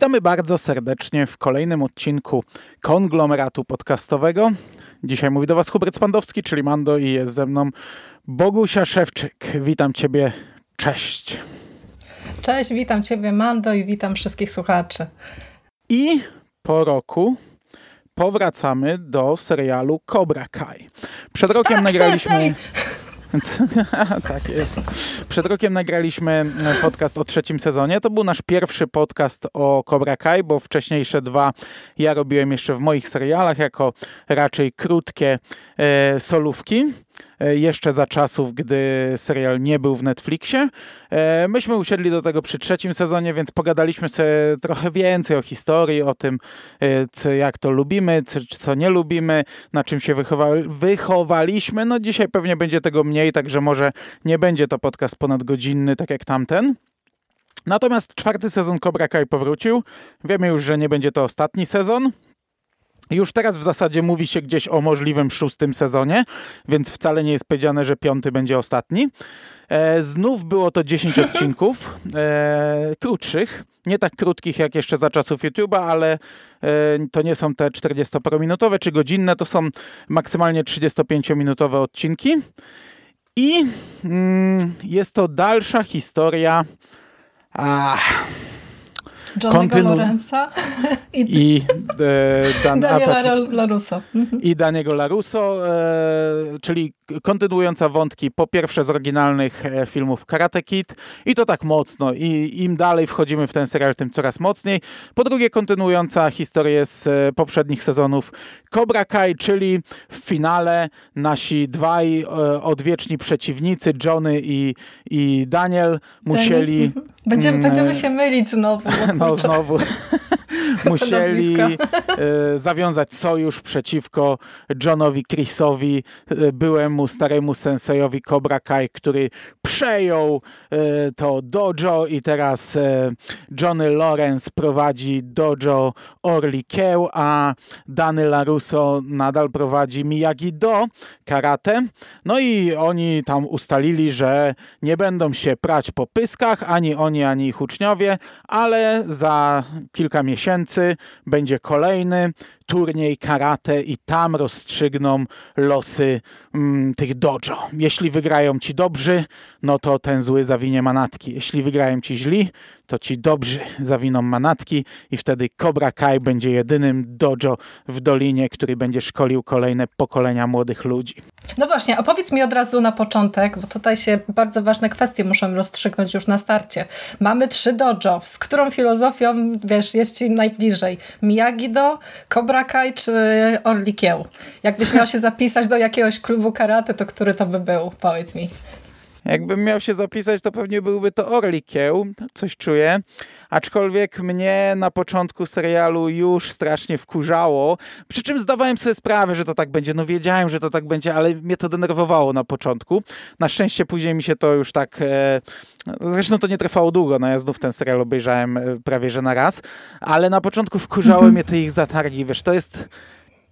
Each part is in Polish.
Witamy bardzo serdecznie w kolejnym odcinku konglomeratu podcastowego. Dzisiaj mówi do Was Hubert Spandowski, czyli Mando i jest ze mną Bogusia Szewczyk. Witam Ciebie, cześć. Cześć, witam Ciebie Mando i witam wszystkich słuchaczy. I po roku powracamy do serialu Cobra Kai. Przed rokiem tak, nagraliśmy... Sensei! tak jest. Przed rokiem nagraliśmy podcast o trzecim sezonie. To był nasz pierwszy podcast o Cobra Kai, bo wcześniejsze dwa ja robiłem jeszcze w moich serialach jako raczej krótkie e, solówki. E, jeszcze za czasów, gdy serial nie był w Netflixie. E, myśmy usiedli do tego przy trzecim sezonie, więc pogadaliśmy sobie trochę więcej o historii, o tym, e, co, jak to lubimy, co, co nie lubimy, na czym się wychowa wychowaliśmy. No dzisiaj pewnie będzie tego mniej, także może nie będzie to podcast ponadgodzinny, tak jak tamten. Natomiast czwarty sezon Cobra Kai powrócił. Wiemy już, że nie będzie to ostatni sezon. Już teraz w zasadzie mówi się gdzieś o możliwym szóstym sezonie, więc wcale nie jest powiedziane, że piąty będzie ostatni. E, znów było to 10 odcinków, e, krótszych, nie tak krótkich jak jeszcze za czasów YouTube'a, ale e, to nie są te 40-minutowe czy godzinne, to są maksymalnie 35-minutowe odcinki. I mm, jest to dalsza historia. Ach, Johnny'ego Kontynu- Lorenza i, i e, Dan Daniela Larusso. Mhm. I Daniego Larusso, e, czyli kontynuująca wątki po pierwsze z oryginalnych e, filmów Karate Kid i to tak mocno i im dalej wchodzimy w ten serial, tym coraz mocniej. Po drugie kontynuująca historię z e, poprzednich sezonów Cobra Kai, czyli w finale nasi dwaj e, odwieczni przeciwnicy, Johnny i, i Daniel, musieli... Będziemy, mm, będziemy się mylić znowu. No znowu. musieli zawiązać sojusz przeciwko Johnowi Chrisowi, byłemu temu staremu sensejowi Cobra Kai, który przejął e, to dojo i teraz e, Johnny Lawrence prowadzi dojo Orly Kieł, a Dany LaRusso nadal prowadzi Miyagi-Do karate. No i oni tam ustalili, że nie będą się prać po pyskach, ani oni, ani ich uczniowie, ale za kilka miesięcy będzie kolejny turniej karate i tam rozstrzygną losy mm, tych dojo. Jeśli wygrają ci dobrzy, no to ten zły zawinie manatki. Jeśli wygrają ci źli, to ci dobrzy zawiną manatki i wtedy Cobra Kai będzie jedynym dojo w Dolinie, który będzie szkolił kolejne pokolenia młodych ludzi. No właśnie, opowiedz mi od razu na początek, bo tutaj się bardzo ważne kwestie muszę rozstrzygnąć już na starcie. Mamy trzy dojo, z którą filozofią, wiesz, jest ci najbliżej? Miyagi-Do, Cobra Kai czy Orlikieł? Jakbyś miał się zapisać do jakiegoś klubu karate, to który to by był? Powiedz mi. Jakbym miał się zapisać, to pewnie byłby to Orlikieł, coś czuję. Aczkolwiek mnie na początku serialu już strasznie wkurzało. Przy czym zdawałem sobie sprawę, że to tak będzie. No wiedziałem, że to tak będzie, ale mnie to denerwowało na początku. Na szczęście później mi się to już tak... E, zresztą to nie trwało długo, no ja znów ten serial obejrzałem e, prawie że na raz. Ale na początku wkurzały mnie te ich zatargi, wiesz, to jest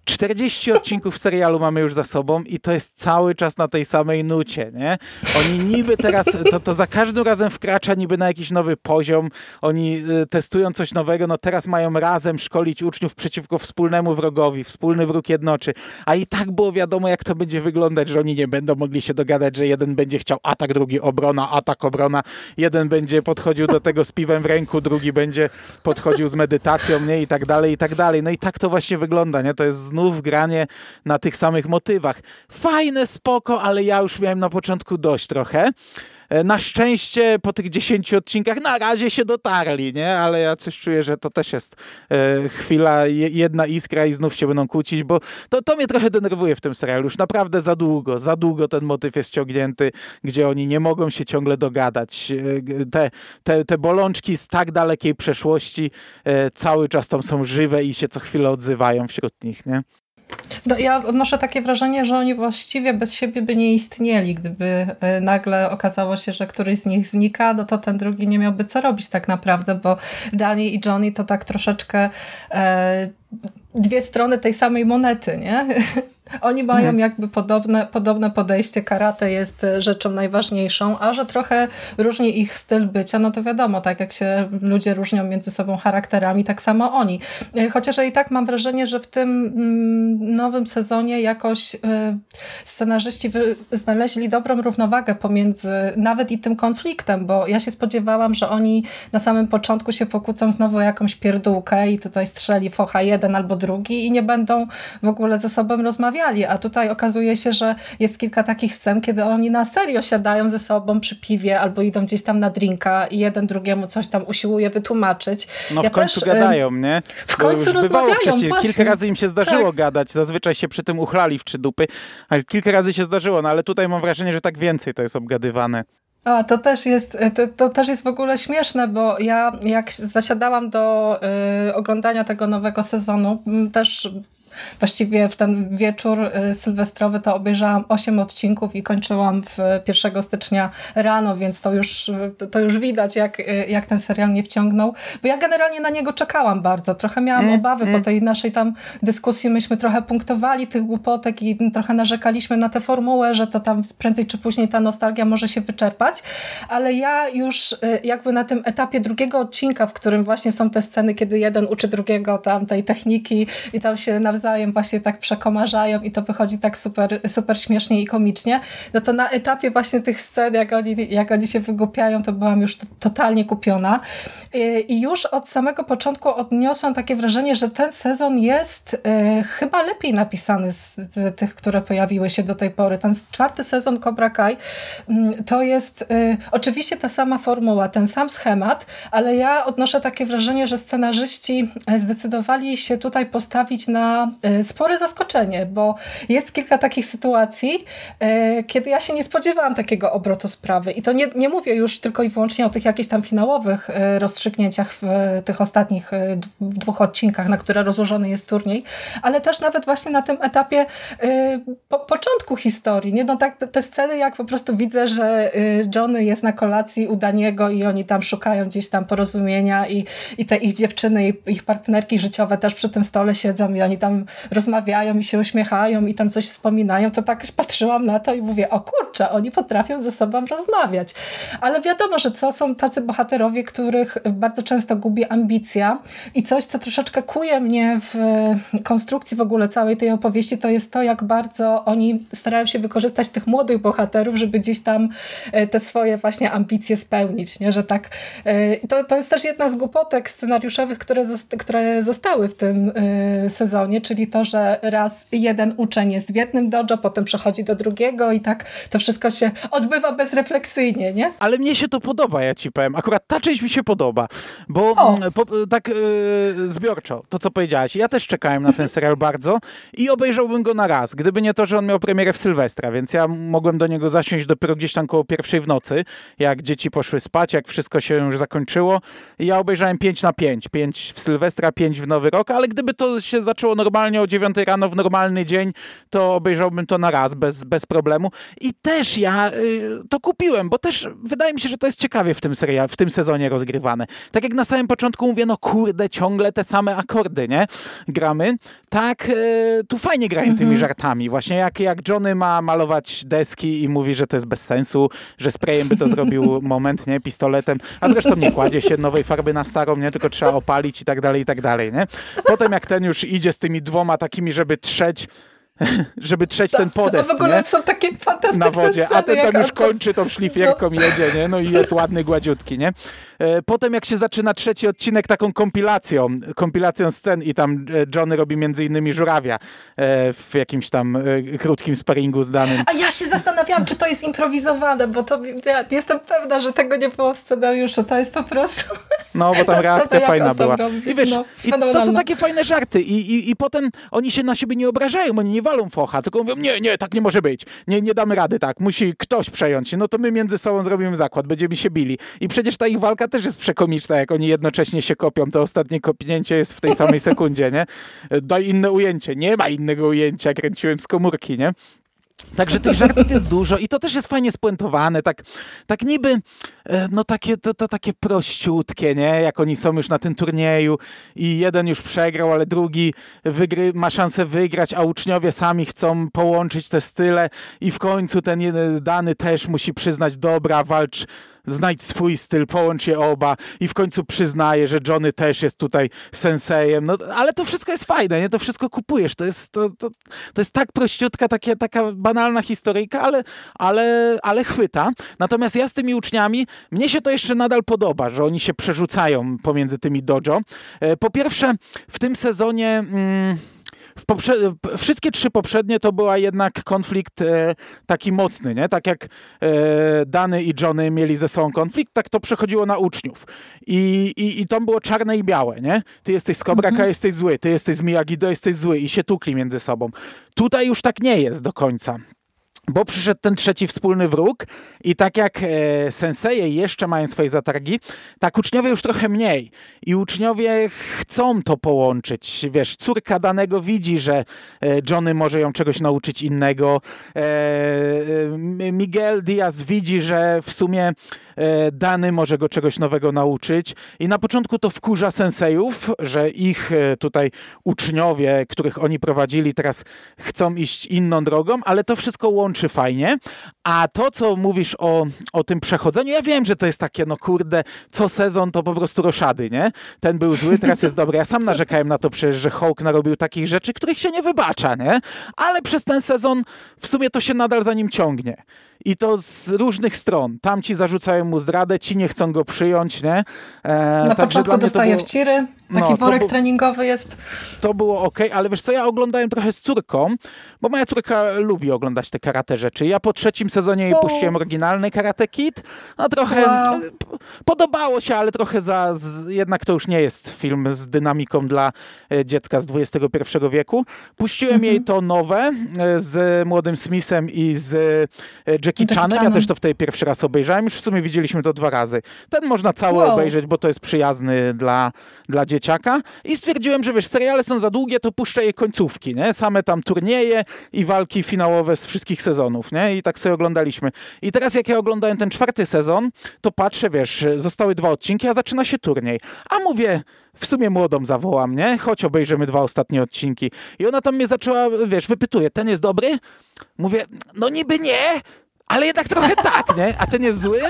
40 odcinków serialu mamy już za sobą i to jest cały czas na tej samej nucie, nie? Oni niby teraz, to, to za każdym razem wkracza niby na jakiś nowy poziom, oni y, testują coś nowego, no teraz mają razem szkolić uczniów przeciwko wspólnemu wrogowi, wspólny wróg jednoczy, a i tak było wiadomo, jak to będzie wyglądać, że oni nie będą mogli się dogadać, że jeden będzie chciał atak, drugi obrona, atak, obrona, jeden będzie podchodził do tego z piwem w ręku, drugi będzie podchodził z medytacją, nie? I tak dalej, i tak dalej. No i tak to właśnie wygląda, nie? To jest znów granie na tych samych motywach. Fajne, spoko, ale ja już miałem na początku dość trochę. E, na szczęście po tych 10 odcinkach na razie się dotarli, nie? Ale ja coś czuję, że to też jest e, chwila, jedna iskra i znów się będą kłócić, bo to, to mnie trochę denerwuje w tym serialu. Już naprawdę za długo, za długo ten motyw jest ciągnięty, gdzie oni nie mogą się ciągle dogadać. E, te, te, te bolączki z tak dalekiej przeszłości cały czas tam są żywe i się co chwilę odzywają wśród nich, nie? No, ja odnoszę takie wrażenie, że oni właściwie bez siebie by nie istnieli. Gdyby e, nagle okazało się, że któryś z nich znika, no to ten drugi nie miałby co robić tak naprawdę, bo Danny i Johnny to tak troszeczkę e, dwie strony tej samej monety, nie? Oni mają jakby podobne, podobne podejście. Karate jest rzeczą najważniejszą, a że trochę różni ich styl bycia, no to wiadomo, tak jak się ludzie różnią między sobą charakterami, tak samo oni. Chociaż ja i tak mam wrażenie, że w tym mm, nowym sezonie jakoś y, scenarzyści znaleźli dobrą równowagę pomiędzy nawet i tym konfliktem, bo ja się spodziewałam, że oni na samym początku się pokłócą znowu o jakąś pierdółkę i tutaj strzeli focha jeden albo drugi i nie będą w ogóle ze sobą rozmawiali, a tutaj okazuje się, że jest kilka takich scen, kiedy oni na serio siadają ze sobą przy piwie albo idą gdzieś tam na drinka i jeden drugiemu coś tam usiłuje wytłumaczyć. No ja w końcu też, gadają, nie? W końcu rozmawiają, Kilka razy im się zdarzyło tak. gadać, zazwyczaj się przy tym uchlali w trzy dupy, ale kilka razy się zdarzyło, no ale tutaj mam wrażenie, że tak więcej to jest obgadywane. A, to też jest, to, to, też jest w ogóle śmieszne, bo ja jak zasiadałam do y, oglądania tego nowego sezonu, też właściwie w ten wieczór y, sylwestrowy to obejrzałam 8 odcinków i kończyłam w 1 stycznia rano, więc to już, to już widać, jak, y, jak ten serial mnie wciągnął. Bo ja generalnie na niego czekałam bardzo. Trochę miałam mm, obawy mm. po tej naszej tam dyskusji. Myśmy trochę punktowali tych głupotek i trochę narzekaliśmy na tę formułę, że to tam prędzej czy później ta nostalgia może się wyczerpać. Ale ja już y, jakby na tym etapie drugiego odcinka, w którym właśnie są te sceny, kiedy jeden uczy drugiego tam tej techniki i tam się nawzajem nawzajem właśnie tak przekomarzają i to wychodzi tak super, super śmiesznie i komicznie, no to na etapie właśnie tych scen, jak oni, jak oni się wygłupiają, to byłam już totalnie kupiona. I już od samego początku odniosłam takie wrażenie, że ten sezon jest y, chyba lepiej napisany z tych, które pojawiły się do tej pory. Ten czwarty sezon Cobra Kai y, to jest y, oczywiście ta sama formuła, ten sam schemat, ale ja odnoszę takie wrażenie, że scenarzyści zdecydowali się tutaj postawić na E, spore zaskoczenie, bo jest kilka takich sytuacji, e, kiedy ja się nie spodziewałam takiego obrotu sprawy. I to nie, nie mówię już tylko i wyłącznie o tych jakichś tam finałowych e, rozstrzygnięciach w tych ostatnich dwóch odcinkach, na które rozłożony jest turniej, ale też nawet właśnie na tym etapie po, początku historii. Nie? No tak, te sceny, jak po prostu widzę, że Johnny jest na kolacji u Daniego i oni tam szukają gdzieś tam porozumienia i, i te ich dziewczyny ich partnerki życiowe też przy tym stole siedzą i oni tam rozmawiają i się uśmiechają i tam coś wspominają, to tak patrzyłam na to i mówię, o kurczę, oni potrafią ze sobą rozmawiać. Ale wiadomo, że co są tacy bohaterowie, których bardzo często gubi ambicja i coś, co troszeczkę kuje mnie w konstrukcji w ogóle całej tej opowieści, to jest to, jak bardzo oni starają się wykorzystać tych młodych bohaterów, żeby gdzieś tam e, te swoje właśnie ambicje spełnić, nie? że tak e, to, to jest też jedna z głupotek scenariuszowych, które, zosta które zostały w tym e, sezonie, czyli to, że raz jeden uczeń jest w jednym dojo, potem przechodzi do drugiego i tak to wszystko się odbywa bezrefleksyjnie, nie? Ale mnie się to podoba, ja ci powiem. Akurat ta część mi się podoba, bo mm, po, tak yy, zbiorczo, to co powiedziałaś, ja też czekałem na ten serial bardzo i obejrzałbym go na raz, gdyby nie to, że on miał premierę w Sylwestra, więc ja mogłem do niego zasiąść dopiero gdzieś tam koło pierwszej w nocy, jak dzieci poszły spać, jak wszystko się już zakończyło. I ja obejrzałem 5 na 5, 5 w Sylwestra, 5 w Nowy Rok, ale gdyby to się zaczęło normalnie normalnie o 9 rano w normalny dzień, to obejrzałbym to na raz, bez, bez problemu. I też ja y, to kupiłem, bo też wydaje mi się, że to jest ciekawie w tym serial, w tym sezonie rozgrywane. Tak jak na samym początku mówię, no kurde, ciągle te same akordy, nie? Gramy. Tak, y, tu fajnie grają tymi mhm. żartami. Właśnie jak, jak Johnny ma malować deski i mówi, że to jest bez sensu, że sprayem by to zrobił moment, nie? Pistoletem. A zresztą nie kładzie się nowej farby na starą, nie? Tylko trzeba opalić i tak dalej, i tak dalej, nie? Potem jak ten już idzie z tymi dwoma takimi, żeby trzeć żeby trzeć ten podest, W ogóle nie? są takie fantastyczne Na wodzie, sceny, a ten tam już kończy tą szlifierką no. jedzie, nie? No i jest ładny, gładziutki, nie? E, potem jak się zaczyna trzeci odcinek taką kompilacją, kompilacją scen i tam e, Johnny robi między innymi żurawia e, w jakimś tam krótkim sparingu z danym. A ja się zastanawiałam, czy to jest improwizowane, bo to ja jestem pewna, że tego nie było w scenariuszu, to jest po prostu... No, bo tam reakcja fajna była. I wiesz, no, i to są takie fajne żarty i, i, i potem oni się na siebie nie obrażają, oni nie walą focha, tylko mówią, nie, nie, tak nie może być, nie, nie damy rady tak, musi ktoś przejąć się, no to my między sobą zrobimy zakład, będziemy się bili. I przecież ta ich walka też jest przekomiczna, jak oni jednocześnie się kopią, to ostatnie kopnięcie jest w tej samej sekundzie, nie? Daj inne ujęcie, nie ma innego ujęcia, kręciłem z komórki, nie? Także tych żartów jest dużo i to też jest fajnie spuentowane, tak, tak niby, no takie, to, to takie prościutkie, nie? Jak oni są już na tym turnieju i jeden już przegrał, ale drugi wygry, ma szansę wygrać, a uczniowie sami chcą połączyć te style i w końcu ten dany też musi przyznać, dobra, walcz znajdź swój styl, połącz je oba i w końcu przyznaje, że Johnny też jest tutaj sensejem. No, ale to wszystko jest fajne, nie? To wszystko kupujesz. To jest, to, to, to jest tak prościutka, takie, taka banalna historyjka, ale, ale, ale chwyta. Natomiast ja z tymi uczniami, mnie się to jeszcze nadal podoba, że oni się przerzucają pomiędzy tymi dojo. E, po pierwsze, w tym sezonie... Mm, wszystkie trzy poprzednie to była jednak konflikt e, taki mocny, nie? Tak jak e, Dany i Johnny mieli ze sobą konflikt, tak to przechodziło na uczniów. I, i, i to było czarne i białe, nie? Ty jesteś z Kobraka, mhm. jesteś zły, ty jesteś z Miyagi-Do, jesteś zły i się tukli między sobą. Tutaj już tak nie jest do końca bo przyszedł ten trzeci wspólny wróg i tak jak e, senseje jeszcze mają swoje zatargi, tak uczniowie już trochę mniej i uczniowie chcą to połączyć. Wiesz, córka danego widzi, że e, Johnny może ją czegoś nauczyć innego. E, e Miguel Diaz widzi, że w sumie E, dany może go czegoś nowego nauczyć. I na początku to wkurza sensejów, że ich e, tutaj uczniowie, których oni prowadzili, teraz chcą iść inną drogą, ale to wszystko łączy fajnie. A to, co mówisz o, o tym przechodzeniu, ja wiem, że to jest takie, no kurde, co sezon to po prostu roszady, nie? Ten był zły, teraz jest dobry. Ja sam narzekałem na to przecież, że Hulk narobił takich rzeczy, których się nie wybacza, nie? Ale przez ten sezon w sumie to się nadal za nim ciągnie i to z różnych stron. Tam ci zarzucają mu zdradę, ci nie chcą go przyjąć, nie? E, Na początku dostaje było... wciry, taki no, worek bu... treningowy jest. To było ok, ale wiesz co, ja oglądałem trochę z córką, bo moja córka lubi oglądać te karate rzeczy. Ja po trzecim sezonie jej puściłem oryginalny Karate Kid, no trochę wow. podobało się, ale trochę za, z, jednak to już nie jest film z dynamiką dla e, dziecka z XXI wieku. Puściłem mhm. jej to nowe e, z młodym Smithem i z Jackie Chanem. Ja też to wtedy pierwszy raz obejrzałem. Już w sumie widzieliśmy to dwa razy. Ten można cały wow. obejrzeć, bo to jest przyjazny dla, dla dzieciaka. I stwierdziłem, że wiesz, seriale są za długie, to puszczę je końcówki, nie? Same tam turnieje i walki finałowe z wszystkich sezonów, nie? I tak sobie oglądaliśmy. I teraz jak ja oglądałem ten czwarty sezon, to patrzę, wiesz, zostały dwa odcinki, a zaczyna się turniej. A mówię, w sumie młodą zawołam, nie? Chodź obejrzymy dwa ostatnie odcinki. I ona tam mnie zaczęła, wiesz, wypytuje, ten jest dobry? Mówię, no niby nie, ale jednak trochę tak, nie? A ten jest zły?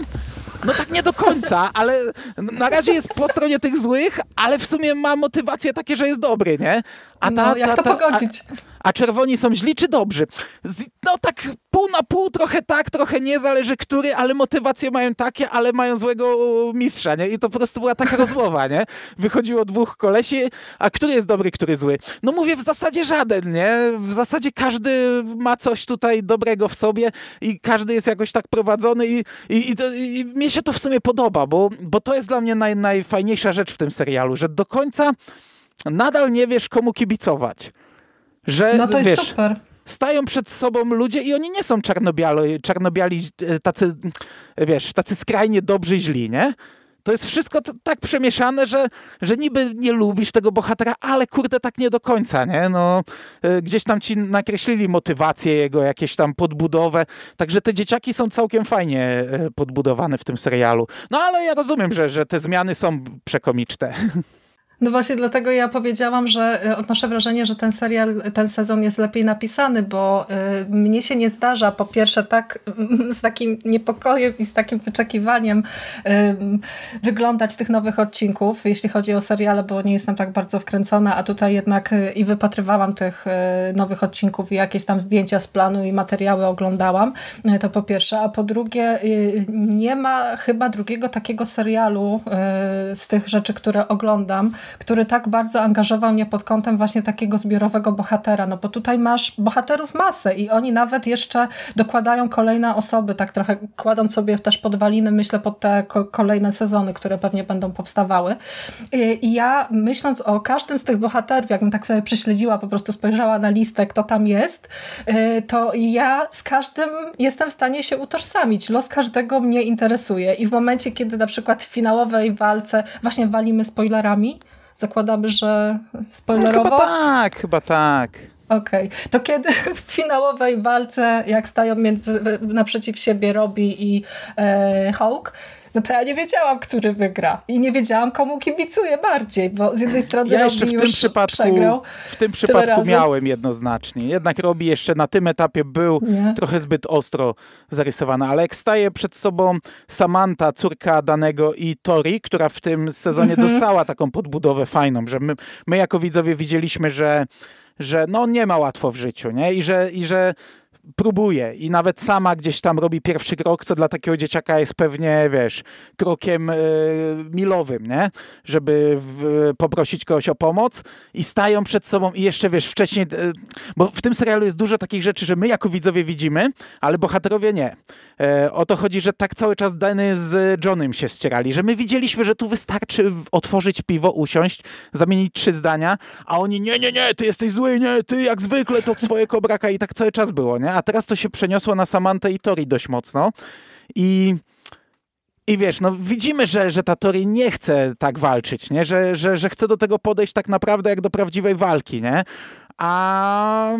No tak nie do końca, ale na razie jest po stronie tych złych, ale w sumie ma motywacje takie, że jest dobry, nie? A ta, no, jak ta, ta, to pogodzić? A, a, czerwoni są źli czy dobrzy? No tak pół na pół, trochę tak, trochę nie, zależy który, ale motywacje mają takie, ale mają złego mistrza, nie? I to po prostu była taka rozmowa, nie? Wychodziło dwóch kolesi, a który jest dobry, który zły? No mówię, w zasadzie żaden, nie? W zasadzie każdy ma coś tutaj dobrego w sobie i każdy jest jakoś tak prowadzony i, i, i, to, i mnie się to w sumie podoba, bo, bo to jest dla mnie naj, najfajniejsza rzecz w tym serialu, że do końca nadal nie wiesz, komu kibicować. Że, no to jest wiesz, super. Stają przed sobą ludzie i oni nie są czarnobiali, czarnobiali tacy, wiesz, tacy skrajnie dobrzy źli, nie? To jest wszystko tak przemieszane, że, że niby nie lubisz tego bohatera, ale kurde tak nie do końca, nie? No, e, gdzieś tam ci nakreślili motywację jego, jakieś tam podbudowę, także te dzieciaki są całkiem fajnie e, podbudowane w tym serialu. No ale ja rozumiem, że, że te zmiany są przekomiczne. No właśnie dlatego ja powiedziałam, że e, odnoszę wrażenie, że ten serial, ten sezon jest lepiej napisany, bo y, mnie się nie zdarza po pierwsze tak z takim niepokojem i z takim wyczekiwaniem wyglądać tych nowych odcinków, jeśli chodzi o seriale, bo nie jestem tak bardzo wkręcona, a tutaj jednak y, i wypatrywałam tych nowych odcinków i jakieś tam zdjęcia z planu i materiały oglądałam, to po pierwsze, a po drugie nie ma chyba drugiego takiego serialu z tych rzeczy, które oglądam, który tak bardzo angażował mnie pod kątem właśnie takiego zbiorowego bohatera, no bo tutaj masz bohaterów masę i oni nawet jeszcze dokładają kolejne osoby, tak trochę kładąc sobie też podwaliny, myślę, pod te kolejne sezony, które pewnie będą powstawały. I ja myśląc o każdym z tych bohaterów, jakbym tak sobie prześledziła, po prostu spojrzała na listę, kto tam jest, y, to ja z każdym jestem w stanie się utożsamić. Los każdego mnie interesuje i w momencie, kiedy na przykład w finałowej walce właśnie walimy spoilerami, Zakładamy, że spoilerowo? No, chyba tak, chyba tak. Okej. Okay. To kiedy w finałowej walce, jak stają między, naprzeciw siebie Robbie i e, Hawk, no to ja nie wiedziałam, który wygra. I nie wiedziałam, komu kibicuję bardziej, bo z jednej strony ja jeszcze w tym przypadku, przegrał. W tym przypadku miałem jednoznacznie. Jednak Robi jeszcze na tym etapie był nie. trochę zbyt ostro zarysowany, ale jak staje przed sobą Samantha, córka danego i Tori, która w tym sezonie mhm. dostała taką podbudowę fajną, że my, my jako widzowie widzieliśmy, że że no nie ma łatwo w życiu, nie? I że, i że próbuje i nawet sama gdzieś tam robi pierwszy krok, co dla takiego dzieciaka jest pewnie, wiesz, krokiem y, milowym, nie? Żeby w, poprosić kogoś o pomoc i stają przed sobą i jeszcze, wiesz, wcześniej, y, bo w tym serialu jest dużo takich rzeczy, że my jako widzowie widzimy, ale bohaterowie nie. E, o to chodzi, że tak cały czas Dany z Johnem się ścierali, że my widzieliśmy, że tu wystarczy otworzyć piwo, usiąść, zamienić trzy zdania, a oni nie, nie, nie, ty jesteś zły, nie, ty jak zwykle to swoje kobraka i tak cały czas było, nie? A teraz to się przeniosło na Samantę i Tori dość mocno i i wiesz, no widzimy, że, że ta Tori nie chce tak walczyć, nie? Że, że, że chce do tego podejść tak naprawdę jak do prawdziwej walki, nie? A,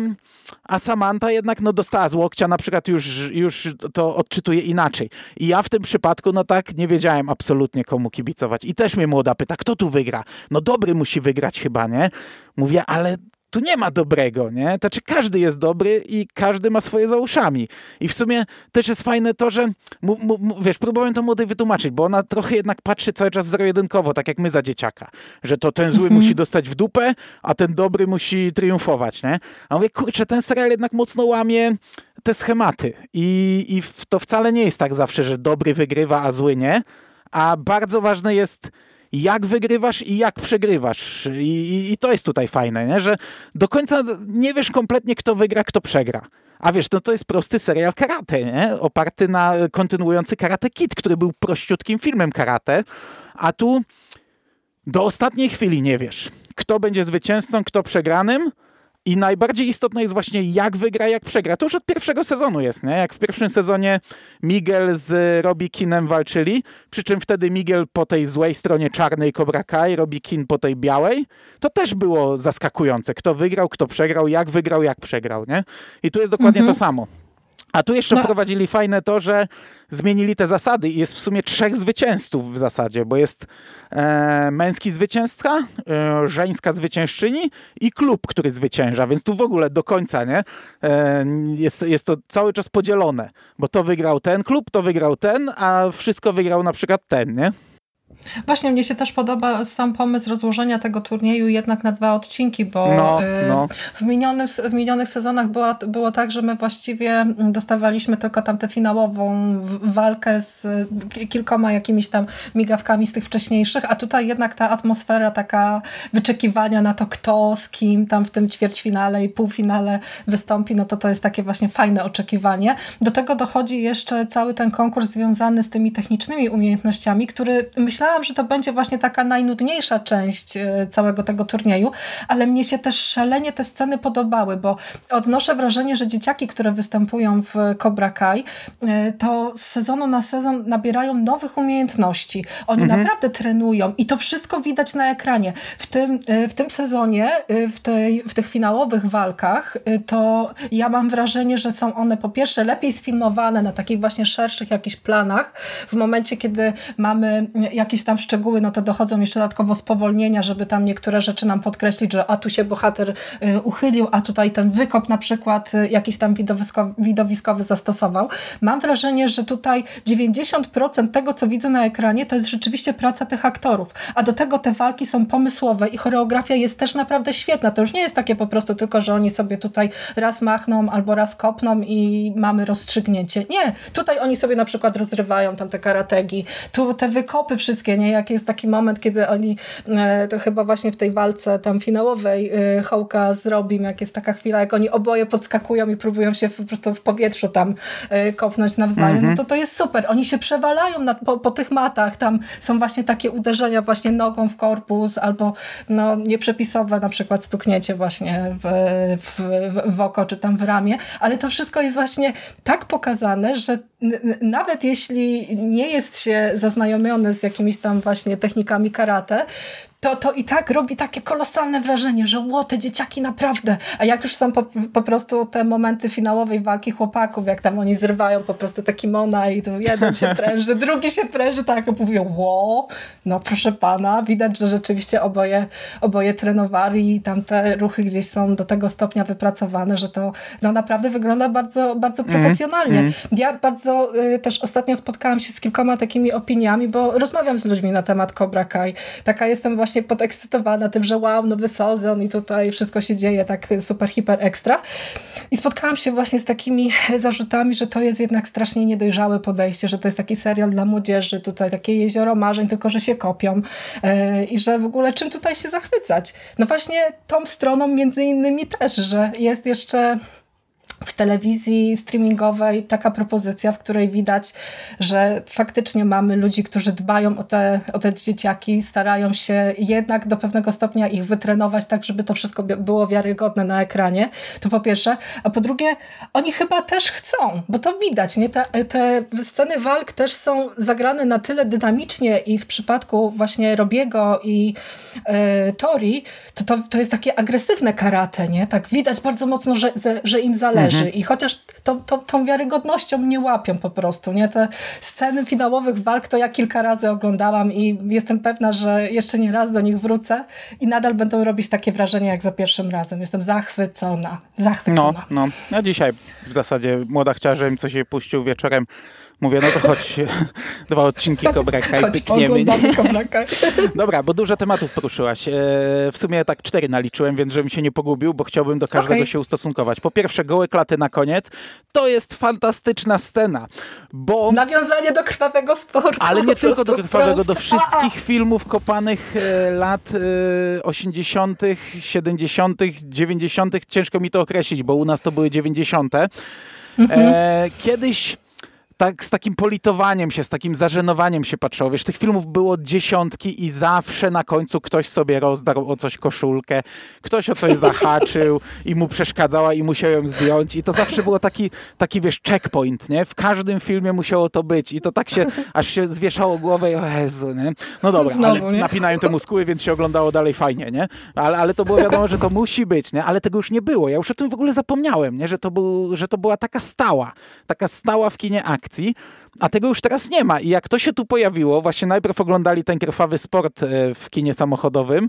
a Samantha jednak no, dostała z łokcia, na przykład już, już to odczytuje inaczej. I ja w tym przypadku, no tak, nie wiedziałem absolutnie komu kibicować. I też mnie młoda pyta, kto tu wygra? No dobry musi wygrać chyba, nie? Mówię, ale tu nie ma dobrego, nie? Znaczy każdy jest dobry i każdy ma swoje za uszami. I w sumie też jest fajne to, że mu, mu, wiesz, próbowałem to młodej wytłumaczyć, bo ona trochę jednak patrzy cały czas zero-jedynkowo, tak jak my za dzieciaka. Że to ten zły mhm. musi dostać w dupę, a ten dobry musi triumfować, nie? A mówię, kurczę, ten serial jednak mocno łamie te schematy. I, i to wcale nie jest tak zawsze, że dobry wygrywa, a zły nie. A bardzo ważne jest jak wygrywasz i jak przegrywasz. I, i, i to jest tutaj fajne, nie? że do końca nie wiesz kompletnie, kto wygra, kto przegra. A wiesz, no to jest prosty serial karate, nie? oparty na kontynuujący Karate Kid, który był prościutkim filmem karate, a tu do ostatniej chwili nie wiesz, kto będzie zwycięzcą, kto przegranym, i najbardziej istotne jest właśnie jak wygra, jak przegra. To już od pierwszego sezonu jest, nie? Jak w pierwszym sezonie Miguel z Robbie Kinem walczyli, przy czym wtedy Miguel po tej złej stronie czarnej Cobra Kai, Robbie Kin po tej białej, to też było zaskakujące. Kto wygrał, kto przegrał, jak wygrał, jak przegrał, nie? I tu jest dokładnie mhm. to samo. A tu jeszcze no. wprowadzili fajne to, że zmienili te zasady i jest w sumie trzech zwycięzców w zasadzie, bo jest e, męski zwycięzca, e, żeńska zwyciężczyni i klub, który zwycięża, więc tu w ogóle do końca nie e, jest, jest to cały czas podzielone, bo to wygrał ten klub, to wygrał ten, a wszystko wygrał na przykład ten, nie? Właśnie mnie się też podoba sam pomysł rozłożenia tego turnieju jednak na dwa odcinki, bo no, y, no. W, minionych, w minionych sezonach było, było tak, że my właściwie dostawaliśmy tylko tam tę finałową walkę z kilkoma jakimiś tam migawkami z tych wcześniejszych, a tutaj jednak ta atmosfera taka wyczekiwania na to, kto z kim tam w tym ćwierćfinale i półfinale wystąpi, no to to jest takie właśnie fajne oczekiwanie. Do tego dochodzi jeszcze cały ten konkurs związany z tymi technicznymi umiejętnościami, który myślałam myślałam, że to będzie właśnie taka najnudniejsza część e, całego tego turnieju, ale mnie się też szalenie te sceny podobały, bo odnoszę wrażenie, że dzieciaki, które występują w Cobra Kai, e, to z sezonu na sezon nabierają nowych umiejętności. Oni mhm. naprawdę trenują i to wszystko widać na ekranie. W tym, e, w tym sezonie, w, tej, w tych finałowych walkach, to ja mam wrażenie, że są one po pierwsze lepiej sfilmowane na takich właśnie szerszych jakichś planach, w momencie, kiedy mamy jakieś jakieś tam szczegóły, no to dochodzą jeszcze dodatkowo spowolnienia, żeby tam niektóre rzeczy nam podkreślić, że a tu się bohater y, uchylił, a tutaj ten wykop na przykład y, jakiś tam widowisko, widowiskowy zastosował. Mam wrażenie, że tutaj 90% tego, co widzę na ekranie, to jest rzeczywiście praca tych aktorów, a do tego te walki są pomysłowe i choreografia jest też naprawdę świetna. To już nie jest takie po prostu tylko, że oni sobie tutaj raz machną albo raz kopną i mamy rozstrzygnięcie. Nie, tutaj oni sobie na przykład rozrywają tam te karategi, tu te wykopy wszystkie wszystkie, nie? Jak jest taki moment, kiedy oni, e, to chyba właśnie w tej walce tam finałowej e, Hołka z Robim, jak jest taka chwila, jak oni oboje podskakują i próbują się po prostu w powietrzu tam e, kopnąć nawzajem, no mhm. to to jest super. Oni się przewalają na, po, po tych matach, tam są właśnie takie uderzenia właśnie nogą w korpus albo no, nieprzepisowe na przykład stuknięcie właśnie w, w, w oko czy tam w ramię, ale to wszystko jest właśnie tak pokazane, że nawet jeśli nie jest się zaznajomiony z jakimiś tam właśnie technikami karate, to, to i tak robi takie kolosalne wrażenie, że ło, te dzieciaki naprawdę. A jak już są po, po prostu te momenty finałowej walki chłopaków, jak tam oni zrywają po prostu te kimona i tu jeden się pręży, drugi się pręży, tak mówią, ło, no proszę pana, widać, że rzeczywiście oboje, oboje trenowali i tam te ruchy gdzieś są do tego stopnia wypracowane, że to no, naprawdę wygląda bardzo, bardzo mhm, profesjonalnie. Mm, mm. Ja bardzo y, też ostatnio spotkałam się z kilkoma takimi opiniami, bo rozmawiam z ludźmi na temat Cobra Kai. Taka jestem właśnie właśnie podekscytowana tym, że wow, nowy sezon i tutaj wszystko się dzieje tak super, hiper ekstra. I spotkałam się właśnie z takimi zarzutami, że to jest jednak strasznie niedojrzałe podejście, że to jest taki serial dla młodzieży, tutaj takie jezioro marzeń, tylko że się kopią yy, i że w ogóle czym tutaj się zachwycać? No właśnie tą stroną między innymi też, że jest jeszcze w telewizji streamingowej taka propozycja, w której widać, że faktycznie mamy ludzi, którzy dbają o te, o te dzieciaki, starają się jednak do pewnego stopnia ich wytrenować tak, żeby to wszystko było wiarygodne na ekranie. To po pierwsze. A po drugie, oni chyba też chcą, bo to widać. Nie? Te, te sceny walk też są zagrane na tyle dynamicznie i w przypadku właśnie Robiego i e, Tori, to, to, to jest takie agresywne karate. Nie? Tak widać bardzo mocno, że, że im zależy leży. Mhm. I chociaż tą, tą, tą wiarygodnością mnie łapią po prostu. Nie? Te sceny finałowych walk to ja kilka razy oglądałam i jestem pewna, że jeszcze nie raz do nich wrócę i nadal będą robić takie wrażenie jak za pierwszym razem. Jestem zachwycona. Zachwycona. No, no. Ja dzisiaj w zasadzie młoda chciała, żebym coś jej puścił wieczorem Mówię, no to chodź, dwa odcinki Cobra Kai, chodź, pykniemy. Dobra, bo dużo tematów poruszyłaś. E, w sumie tak cztery naliczyłem, więc żebym się nie pogubił, bo chciałbym do każdego okay. się ustosunkować. Po pierwsze, gołe klaty na koniec. To jest fantastyczna scena, bo... Nawiązanie do krwawego sportu. Ale nie tylko do krwawego, do wszystkich filmów kopanych e, lat 80., 70., 90., ciężko mi to określić, bo u nas to były 90. Mhm. E, kiedyś tak z takim politowaniem się, z takim zażenowaniem się patrzyło. Wiesz, tych filmów było dziesiątki i zawsze na końcu ktoś sobie rozdarł o coś koszulkę, ktoś o coś zahaczył i mu przeszkadzała i musiał ją zdjąć i to zawsze było taki, taki wiesz, checkpoint, nie? W każdym filmie musiało to być i to tak się, aż się zwieszało głowę i o Jezu, nie? No dobra, Znowu, ale nie? napinają te muskuły, więc się oglądało dalej fajnie, nie? Ale, ale to było wiadomo, że to musi być, nie? Ale tego już nie było. Ja już o tym w ogóle zapomniałem, nie? Że to, był, że to była taka stała, taka stała w kinie akcji akcji, a tego już teraz nie ma. I jak to się tu pojawiło, właśnie najpierw oglądali ten krwawy sport e, w kinie samochodowym,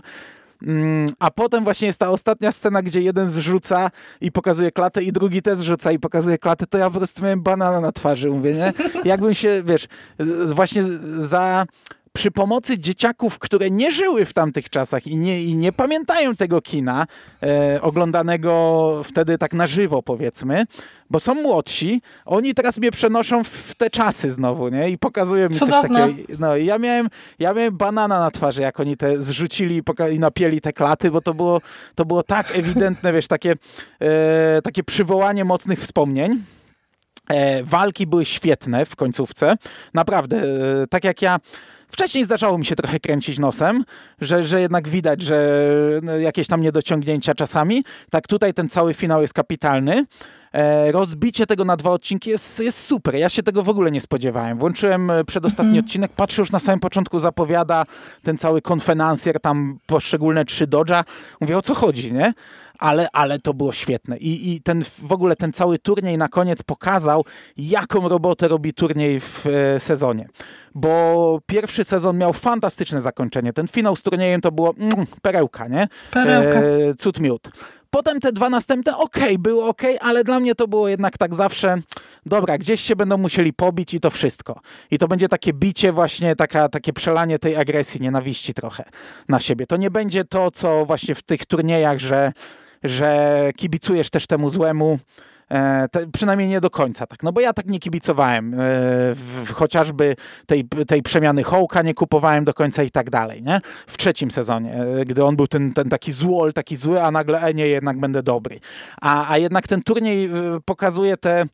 mm, a potem właśnie jest ta ostatnia scena, gdzie jeden zrzuca i pokazuje klatę i drugi też zrzuca i pokazuje klatę, to ja po prostu miałem banana na twarzy, mówię, nie? Jakbym się, wiesz, właśnie za przy pomocy dzieciaków, które nie żyły w tamtych czasach i nie, i nie pamiętają tego kina, e, oglądanego wtedy tak na żywo, powiedzmy, bo są młodsi, oni teraz mnie przenoszą w te czasy znowu, nie? I pokazują mi Cudowne. coś takiego. No i ja miałem, ja miałem banana na twarzy, jak oni te zrzucili i, i napieli te klaty, bo to było, to było tak ewidentne, wiesz, takie, e, takie przywołanie mocnych wspomnień. E, walki były świetne w końcówce. Naprawdę, e, tak jak ja Wcześniej zdarzało mi się trochę kręcić nosem, że, że jednak widać, że no, jakieś tam niedociągnięcia czasami. Tak tutaj ten cały finał jest kapitalny. E, rozbicie tego na dwa odcinki jest, jest super. Ja się tego w ogóle nie spodziewałem. Włączyłem e, przedostatni mm -hmm. odcinek, patrzę już na samym początku zapowiada ten cały konfenansjer, tam poszczególne trzy dodża. Mówię, o co chodzi, nie? Ale, ale to było świetne. I, I ten w ogóle ten cały turniej na koniec pokazał, jaką robotę robi turniej w e, sezonie. Bo pierwszy sezon miał fantastyczne zakończenie. Ten finał z turniejem to było mm, perełka, nie? Perełka. E, cud miód. Potem te dwa następne, okej, okay, było ok, ale dla mnie to było jednak tak zawsze, dobra, gdzieś się będą musieli pobić i to wszystko. I to będzie takie bicie właśnie, taka, takie przelanie tej agresji, nienawiści trochę na siebie. To nie będzie to, co właśnie w tych turniejach, że że kibicujesz też temu złemu, e, te, przynajmniej nie do końca tak, no bo ja tak nie kibicowałem, e, w, chociażby tej, tej przemiany Hołka nie kupowałem do końca i tak dalej, nie? W trzecim sezonie, e, gdy on był ten, ten taki złol, taki zły, a nagle, e nie, jednak będę dobry. A, a jednak ten turniej e, pokazuje te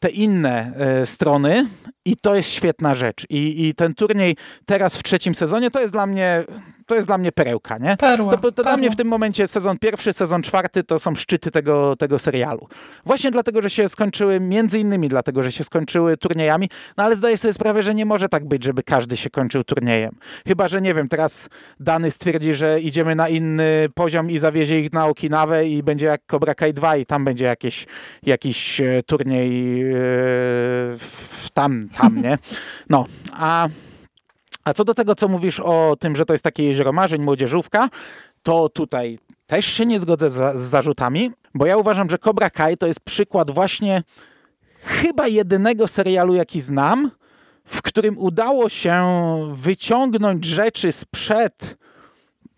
te inne e, strony i to jest świetna rzecz. I, I ten turniej teraz w trzecim sezonie to jest dla mnie to jest dla mnie perełka, nie? Perła, to, to dla mnie w tym momencie sezon pierwszy, sezon czwarty to są szczyty tego, tego serialu. Właśnie dlatego, że się skończyły, między innymi dlatego, że się skończyły turniejami, no ale zdaję sobie sprawę, że nie może tak być, żeby każdy się kończył turniejem. Chyba, że nie wiem, teraz Dany stwierdzi, że idziemy na inny poziom i zawiezie ich na Okinawę i będzie jak Cobra Kai 2 i tam będzie jakieś, jakiś e, turniej yy, tam, tam, nie? No, a a co do tego, co mówisz o tym, że to jest takie jezioro marzeń, młodzieżówka, to tutaj też się nie zgodzę z, z zarzutami, bo ja uważam, że Cobra Kai to jest przykład właśnie chyba jedynego serialu, jaki znam, w którym udało się wyciągnąć rzeczy sprzed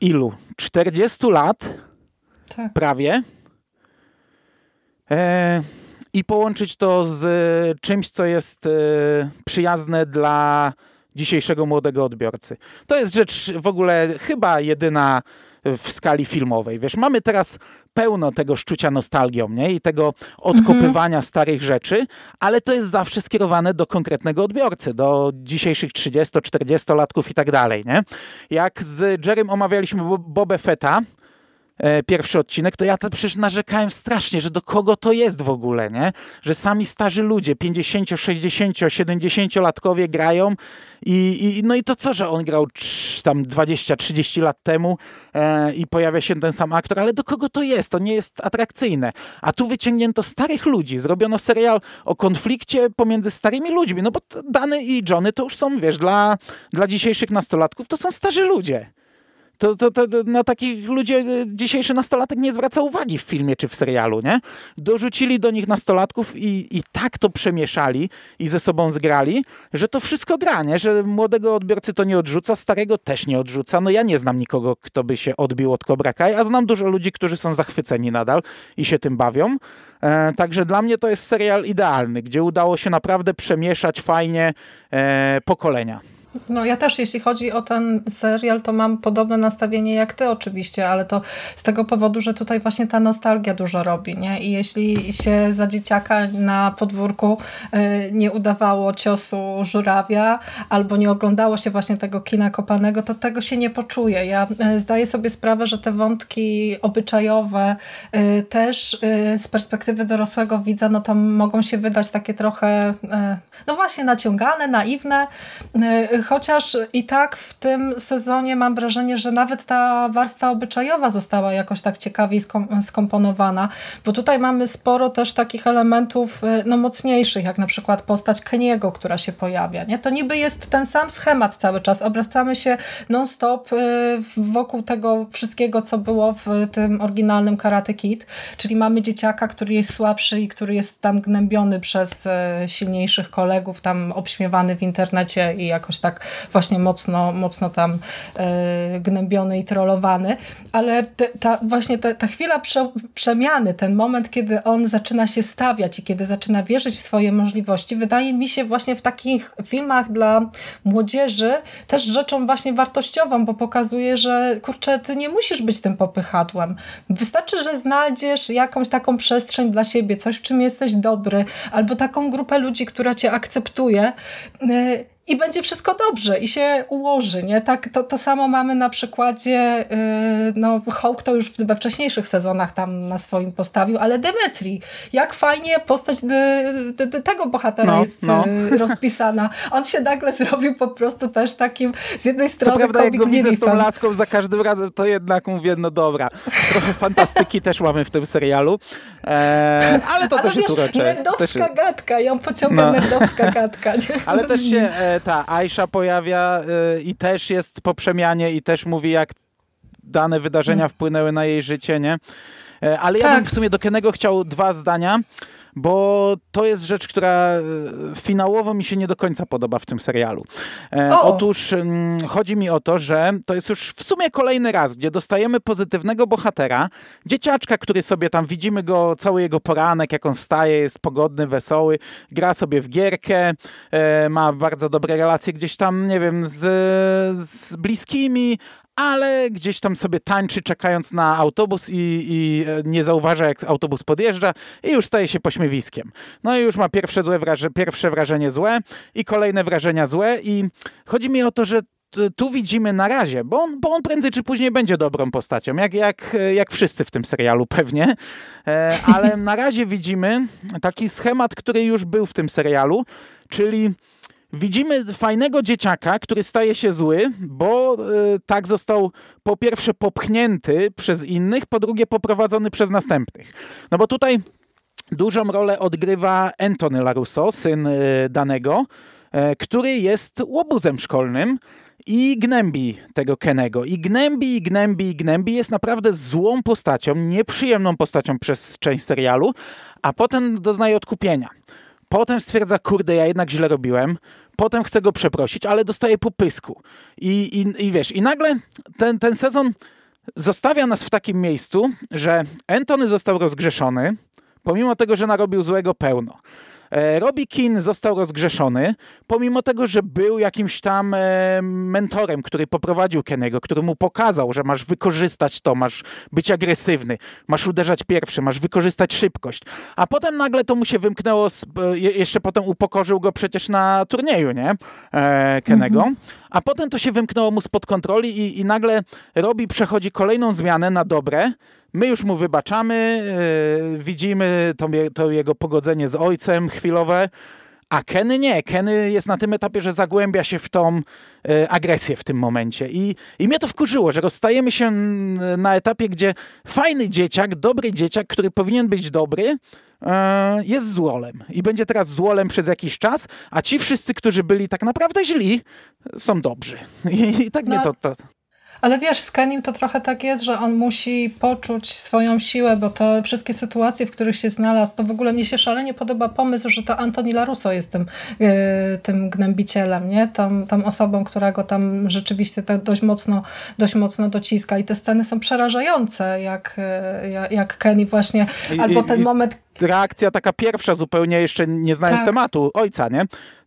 ilu? 40 lat tak. prawie e, i połączyć to z czymś, co jest e, przyjazne dla dzisiejszego młodego odbiorcy. To jest rzecz w ogóle chyba jedyna w skali filmowej. Wiesz, mamy teraz pełno tego szczucia nostalgią, nie? I tego odkopywania mhm. starych rzeczy, ale to jest zawsze skierowane do konkretnego odbiorcy, do dzisiejszych 30-40 latków i tak dalej, nie? Jak z Jerem omawialiśmy Boba Fetta, E, pierwszy odcinek, to ja to przecież narzekałem strasznie, że do kogo to jest w ogóle, nie? Że sami starzy ludzie, 50, 60, 70 latkowie grają i, i no i to co, że on grał tam 20-30 lat temu e, i pojawia się ten sam aktor, ale do kogo to jest? To nie jest atrakcyjne. A tu wyciągnięto starych ludzi, zrobiono serial o konflikcie pomiędzy starymi ludźmi, no bo Dany i Johnny to już są, wiesz, dla, dla dzisiejszych nastolatków to są starzy ludzie to, to, to, na takich ludzie e, dzisiejszy nastolatek nie zwraca uwagi w filmie czy w serialu, nie? Dorzucili do nich nastolatków i, i tak to przemieszali i ze sobą zgrali, że to wszystko gra, nie? Że młodego odbiorcy to nie odrzuca, starego też nie odrzuca. No ja nie znam nikogo, kto by się odbił od Cobra Kai, a znam dużo ludzi, którzy są zachwyceni nadal i się tym bawią. E, także dla mnie to jest serial idealny, gdzie udało się naprawdę przemieszać fajnie e, pokolenia. No ja też, jeśli chodzi o ten serial, to mam podobne nastawienie jak ty oczywiście, ale to z tego powodu, że tutaj właśnie ta nostalgia dużo robi, nie? I jeśli się za dzieciaka na podwórku y, nie udawało ciosu żurawia, albo nie oglądało się właśnie tego kina kopanego, to tego się nie poczuje. Ja y, zdaję sobie sprawę, że te wątki obyczajowe y, też z perspektywy dorosłego widza, no to mogą się wydać takie trochę, no właśnie naciągane, naiwne, chociaż i tak w tym sezonie mam wrażenie, że nawet ta warstwa obyczajowa została jakoś tak ciekawie skomponowana, bo tutaj mamy sporo też takich elementów y, no, mocniejszych, jak na przykład postać Keniego, która się pojawia. Nie? To niby jest ten sam schemat cały czas. Obracamy się non-stop y, wokół tego wszystkiego, co było w tym oryginalnym Karate Kid, czyli mamy dzieciaka, który jest słabszy i który jest tam gnębiony przez y, silniejszych kolegów, tam obśmiewany w internecie i jakoś tak tak właśnie mocno, mocno tam e, gnębiony i trollowany, ale te, ta, właśnie te, ta chwila prze, przemiany, ten moment, kiedy on zaczyna się stawiać i kiedy zaczyna wierzyć w swoje możliwości, wydaje mi się właśnie w takich filmach dla młodzieży też rzeczą właśnie wartościową, bo pokazuje, że kurczę, ty nie musisz być tym popychadłem. Wystarczy, że znajdziesz jakąś taką przestrzeń dla siebie, coś w czym jesteś dobry, albo taką grupę ludzi, która cię akceptuje y, i będzie wszystko dobrze i się ułoży. Nie? Tak, to, to samo mamy na przykładzie, yy, no Hawk to już we wcześniejszych sezonach tam na swoim postawił, ale Demetri, jak fajnie postać dy, dy, tego bohatera no, jest no. Yy, rozpisana. On się nagle zrobił po prostu też takim z jednej strony Co prawda jak go widzę z tą laską za każdym razem, to jednak mówię, no dobra, trochę fantastyki też mamy w tym serialu, e, ale to ale też wiesz, jest urocze. Nerdowska też... gadka, ją pociąga no. nerdowska gadka. Nie? Ale też się e, ta Aisha pojawia y, i też jest po przemianie i też mówi, jak dane wydarzenia mm. wpłynęły na jej życie, nie? E, ale ja bym tak. w sumie do Kenego chciał dwa zdania bo to jest rzecz, która e, finałowo mi się nie do końca podoba w tym serialu. E. Otóż mm, chodzi mi o to, że to jest już w sumie kolejny raz, gdzie dostajemy pozytywnego bohatera, dzieciaczka, który sobie tam widzimy go, cały jego poranek, jak on wstaje, jest pogodny, wesoły, gra sobie w gierkę, e, ma bardzo dobre relacje gdzieś tam, nie wiem, z, z bliskimi, ale gdzieś tam sobie tańczy, czekając na autobus i, i, e, nie zauważa, jak autobus podjeżdża i już staje się pośmiewiskiem. No i już ma pierwsze, złe wraże, pierwsze wrażenie złe i kolejne wrażenia złe i chodzi mi o to, że tu widzimy na razie, bo on, bo on prędzej czy później będzie dobrą postacią, jak, jak, jak wszyscy w tym serialu pewnie, e, ale na razie widzimy taki schemat, który już był w tym serialu, czyli widzimy fajnego dzieciaka, który staje się zły, bo y, tak został po pierwsze popchnięty przez innych, po drugie poprowadzony przez następnych. No bo tutaj dużą rolę odgrywa Anthony LaRusso, syn y, danego, y, który jest łobuzem szkolnym i gnębi tego Kenego. I gnębi, i gnębi, i gnębi. Jest naprawdę złą postacią, nieprzyjemną postacią przez część serialu, a potem doznaje odkupienia. Potem stwierdza, kurde, ja jednak źle robiłem. Potem chce go przeprosić, ale dostaje po pysku. I, i, i wiesz, i nagle ten, ten sezon zostawia nas w takim miejscu, że Antony został rozgrzeszony, pomimo tego, że narobił złego pełno. E, Robbie Keane został rozgrzeszony, pomimo tego, że był jakimś tam e, mentorem, który poprowadził Kennego, który mu pokazał, że masz wykorzystać to, masz być agresywny, masz uderzać pierwszy, masz wykorzystać szybkość. A potem nagle to mu się wymknęło, e, jeszcze potem upokorzył go przecież na turnieju, nie? Kenego. Mhm. A potem to się wymknęło mu spod kontroli i, i nagle Robbie przechodzi kolejną zmianę na dobre, My już mu wybaczamy, yy, widzimy to, to, jego pogodzenie z ojcem chwilowe, a Kenny nie. Kenny jest na tym etapie, że zagłębia się w tą yy, agresję w tym momencie. I, I mnie to wkurzyło, że rozstajemy się na etapie, gdzie fajny dzieciak, dobry dzieciak, który powinien być dobry, yy, jest złolem. I będzie teraz złolem przez jakiś czas, a ci wszyscy, którzy byli tak naprawdę źli, są dobrzy. I, i tak no. mnie to... to ale wiesz, z Kenim to trochę tak jest, że on musi poczuć swoją siłę, bo te wszystkie sytuacje, w których się znalazł, to w ogóle mnie się szalenie podoba pomysł, że to Antoni Larusso jest tym, yy, tym gnębicielem, nie? Tą, tą osobą, która go tam rzeczywiście tak dość mocno, dość mocno dociska. I te sceny są przerażające, jak, jak, jak Kenny właśnie, albo ten moment... Reakcja taka pierwsza zupełnie jeszcze nie znając tak. tematu ojca, nie?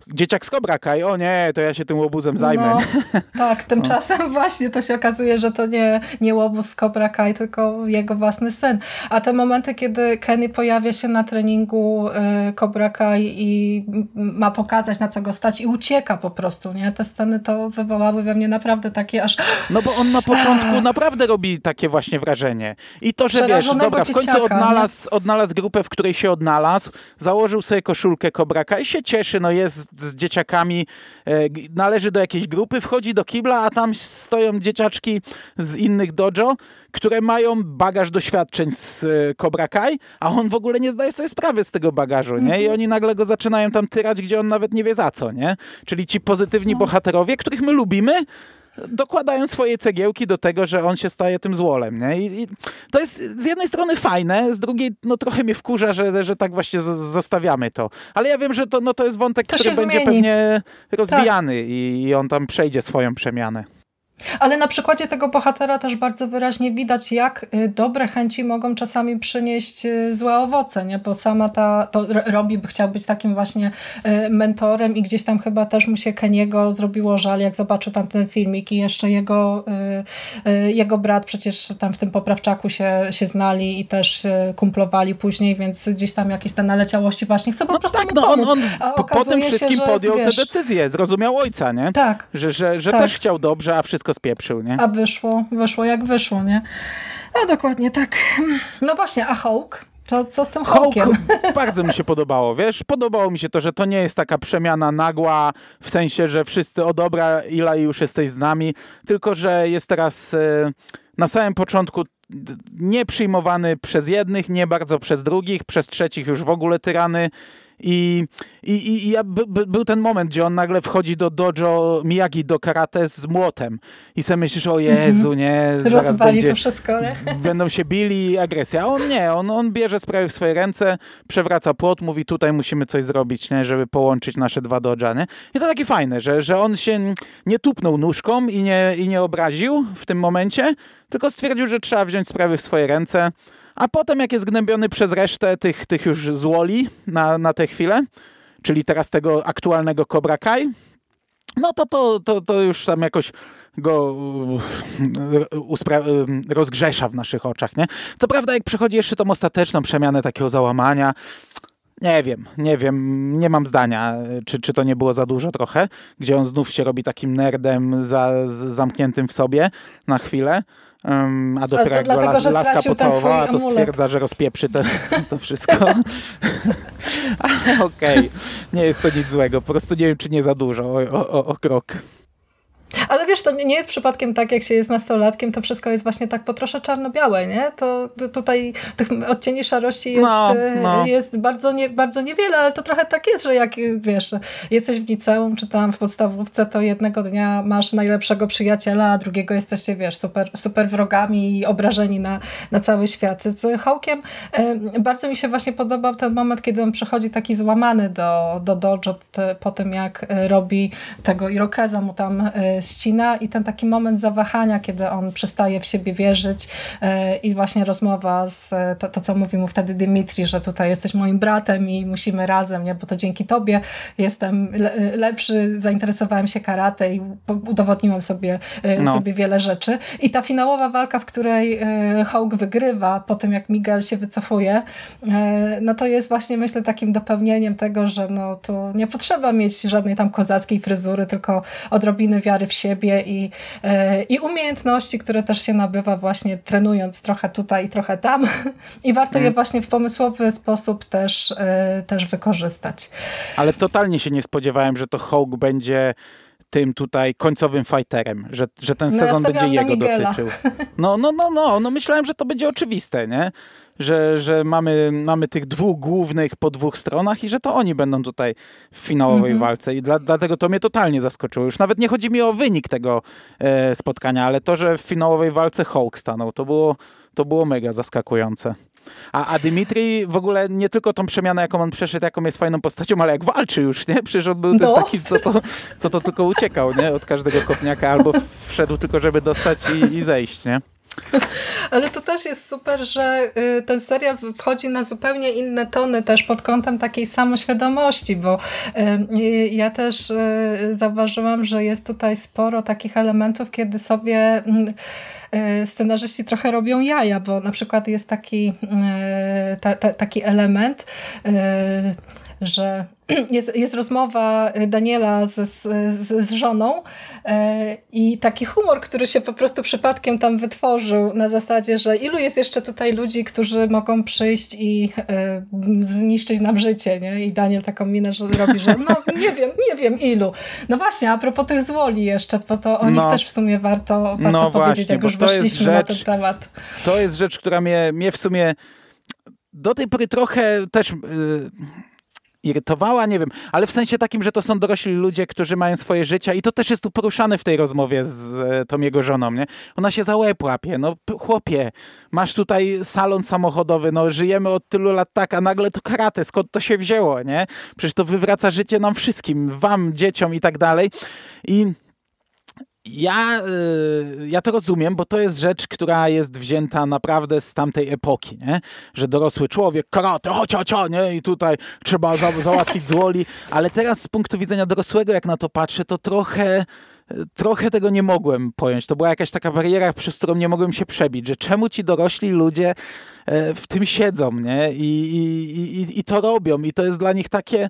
Dzieciak z Cobra Kai, o nie, to ja się tym łobuzem zajmę. No, tak, tymczasem no. właśnie to się okazuje, że to nie, nie łobuz z Cobra Kai, tylko jego własny syn. A te momenty, kiedy Kenny pojawia się na treningu y, Cobra Kai i ma pokazać, na co go stać i ucieka po prostu, nie? Te sceny to wywołały we mnie naprawdę takie aż... No bo on na początku naprawdę robi takie właśnie wrażenie. I to, że wiesz, dobra, w końcu odnalazł, odnalazł grupę, w której się odnalazł, założył sobie koszulkę Cobra Kai i się cieszy, no jest z dzieciakami, e, należy do jakiejś grupy, wchodzi do kibla, a tam stoją dzieciaczki z innych dojo, które mają bagaż doświadczeń z e, Cobra Kai, a on w ogóle nie zdaje sobie sprawy z tego bagażu, nie? I mhm. oni nagle go zaczynają tam tyrać, gdzie on nawet nie wie za co, nie? Czyli ci pozytywni no. bohaterowie, których my lubimy, dokładają swoje cegiełki do tego, że on się staje tym złolem. Nie? I, I, to jest z jednej strony fajne, z drugiej no trochę mnie wkurza, że, że tak właśnie z, zostawiamy to. Ale ja wiem, że to, no, to jest wątek, to który będzie zmieni. pewnie rozwijany tak. i, i on tam przejdzie swoją przemianę. Ale na przykładzie tego bohatera też bardzo wyraźnie widać, jak y, dobre chęci mogą czasami przynieść y, złe owoce, nie? Bo sama ta, to Robi by chciał być takim właśnie y, mentorem i gdzieś tam chyba też mu się Keniego zrobiło żal, jak zobaczył tam ten filmik i jeszcze jego, jego brat przecież tam w tym poprawczaku się, się znali i też kumplowali później, więc gdzieś tam jakieś te naleciałości właśnie chce po no prostu tak, no on, on po, po tym wszystkim się, podjął wiesz, te decyzje, zrozumiał ojca, nie? Tak. Że, że, że tak. też chciał dobrze, a wszystko spieprzył, nie? A wyszło, wyszło jak wyszło, nie? No dokładnie tak. No właśnie, a Hawk? To co z tym Hawkiem? bardzo mi się podobało, wiesz? Podobało mi się to, że to nie jest taka przemiana nagła, w sensie, że wszyscy, o dobra, Ila już jesteś z nami, tylko, że jest teraz e, na samym początku nie przyjmowany przez jednych, nie bardzo przez drugich, przez trzecich już w ogóle tyrany i, i, i ja, by, by, był ten moment, gdzie on nagle wchodzi do dojo Miyagi, do karate z młotem i sobie myślisz, o Jezu, mhm. nie, zaraz Rozwali będzie, to wszystko, nie? Będą się bili, agresja. A on nie, on, on bierze sprawy w swoje ręce, przewraca płot, mówi tutaj musimy coś zrobić, nie, żeby połączyć nasze dwa doja, nie? I to takie fajne, że, że on się nie tupnął nóżką i nie, i nie obraził w tym momencie, tylko stwierdził, że trzeba wziąć sprawy w swoje ręce, a potem jak jest gnębiony przez resztę tych, tych już złoli na, na tę chwilę, czyli teraz tego aktualnego Cobra Kai, no to, to, to, to już tam jakoś go rozgrzesza w naszych oczach, nie? Co prawda, jak przychodzi jeszcze tą ostateczną przemianę takiego załamania, Nie wiem, nie wiem, nie mam zdania, czy, czy to nie było za dużo trochę, gdzie on znów się robi takim nerdem za, zamkniętym w sobie na chwilę, um, a dopiero jak dlatego, las, laska pocałowała, to stwierdza, że rozpieprzy to, to wszystko. okej, okay. nie jest to nic złego, po prostu nie wiem, czy nie za dużo o, o, o krok. Ale wiesz, to nie jest przypadkiem tak, jak się jest nastolatkiem, to wszystko jest właśnie tak po trosze czarno-białe, nie? To, to, tutaj tych odcieni szarości jest, no, no. jest bardzo, nie, bardzo niewiele, ale to trochę tak jest, że jak wiesz, jesteś w liceum, czy tam w podstawówce, to jednego dnia masz najlepszego przyjaciela, a drugiego jesteście, wiesz, super, super wrogami i obrażeni na, na cały świat. Z Hawkiem bardzo mi się właśnie podobał ten moment, kiedy on przychodzi taki złamany do, do dojo po tym, jak e, robi tego Irokeza mu tam e, ścina i ten taki moment zawahania, kiedy on przestaje w siebie wierzyć e, i właśnie rozmowa z to, to, co mówi mu wtedy Dimitri, że tutaj jesteś moim bratem i musimy razem, nie? bo to dzięki tobie jestem lepszy, zainteresowałem się karate i udowodniłem sobie, e, no. sobie wiele rzeczy. I ta finałowa walka, w której e, Hawk wygrywa po tym, jak Miguel się wycofuje, no to jest właśnie myślę takim dopełnieniem tego, że no to nie potrzeba mieć żadnej tam kozackiej fryzury, tylko odrobiny wiary w siebie i, e, i umiejętności, które też się nabywa właśnie trenując trochę tutaj i trochę tam i warto je mm. właśnie w pomysłowy sposób też, e, też wykorzystać. Ale totalnie się nie spodziewałem, że to Hawk będzie tym tutaj końcowym fighterem, że, że ten no sezon ja będzie jego dotyczył. No, no, no, no, no myślałem, że to będzie oczywiste, nie? że, że mamy, mamy tych dwóch głównych po dwóch stronach i że to oni będą tutaj w finałowej mhm. walce. I dla, dlatego to mnie totalnie zaskoczyło. Już nawet nie chodzi mi o wynik tego e, spotkania, ale to, że w finałowej walce Hulk stanął, to było, to było mega zaskakujące. A, a Dimitri w ogóle nie tylko tą przemianę, jaką on przeszedł, jaką jest fajną postacią, ale jak walczy już, nie? Przecież on był no. taki, co to, co to tylko uciekał, nie? Od każdego kopniaka albo wszedł tylko, żeby dostać i, i zejść, nie? Ale to też jest super, że y, ten serial wchodzi na zupełnie inne tony też pod kątem takiej samoświadomości, bo y, y, ja też zauważyłam, że jest tutaj sporo takich elementów, kiedy sobie scenarzyści trochę robią jaja, bo na przykład jest taki, ta, ta, taki element, że jest, jest rozmowa Daniela z, z, z żoną e, i taki humor, który się po prostu przypadkiem tam wytworzył na zasadzie, że ilu jest jeszcze tutaj ludzi, którzy mogą przyjść i e, zniszczyć nam życie, nie? I Daniel taką minę że robi, że no nie wiem, nie wiem ilu. No właśnie, a propos tych złoli jeszcze, bo to o nich no, też w sumie warto, warto no powiedzieć, właśnie, jak już weszliśmy rzecz, na ten temat. To jest rzecz, która mnie, mnie w sumie do tej pory trochę też... Yy irytowała, nie wiem, ale w sensie takim, że to są dorośli ludzie, którzy mają swoje życia i to też jest tu poruszane w tej rozmowie z e, tą jego żoną, nie? Ona się za łeb łapie, no chłopie, masz tutaj salon samochodowy, no żyjemy od tylu lat tak, a nagle to karate, skąd to się wzięło, nie? Przecież to wywraca życie nam wszystkim, wam, dzieciom i tak dalej i ja, y, ja to rozumiem, bo to jest rzecz, która jest wzięta naprawdę z tamtej epoki, nie? że dorosły człowiek, karate, chodź, chodź, nie? i tutaj trzeba za, załatwić złoli, ale teraz z punktu widzenia dorosłego, jak na to patrzę, to trochę trochę tego nie mogłem pojąć. To była jakaś taka bariera, przez którą nie mogłem się przebić, że czemu ci dorośli ludzie e, w tym siedzą, nie? I, i, i, i to robią. I to jest dla nich takie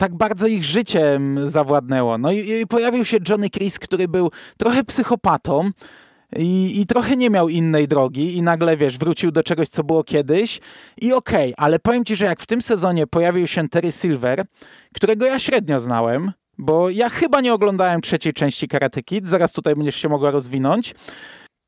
tak bardzo ich życiem zawładnęło. No i, i pojawił się Johnny Chris, który był trochę psychopatą, i, i, trochę nie miał innej drogi i nagle, wiesz, wrócił do czegoś, co było kiedyś i okej, okay, ale powiem ci, że jak w tym sezonie pojawił się Terry Silver, którego ja średnio znałem, bo ja chyba nie oglądałem trzeciej części Karate Kid, zaraz tutaj będziesz się mogła rozwinąć,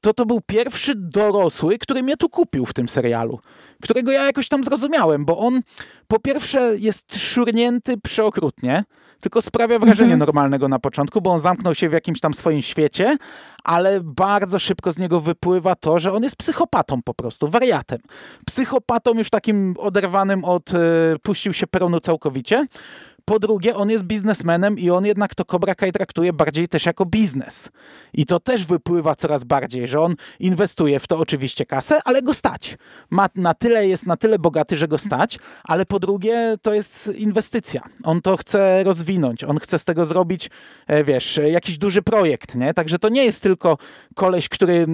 to to był pierwszy dorosły, który mnie tu kupił w tym serialu, którego ja jakoś tam zrozumiałem, bo on po pierwsze jest szurnięty przeokrutnie, tylko sprawia wrażenie mhm. normalnego na początku, bo on zamknął się w jakimś tam swoim świecie, ale bardzo szybko z niego wypływa to, że on jest psychopatą po prostu, wariatem. Psychopatą już takim oderwanym od, e, puścił się peronu całkowicie, Po drugie, on jest biznesmenem i on jednak to Cobra Kai traktuje bardziej też jako biznes. I to też wypływa coraz bardziej, że on inwestuje w to oczywiście kasę, ale go stać. Ma na tyle, jest na tyle bogaty, że go stać, ale po drugie, to jest inwestycja. On to chce rozwinąć, on chce z tego zrobić, e, wiesz, jakiś duży projekt, nie? Także to nie jest tylko koleś, który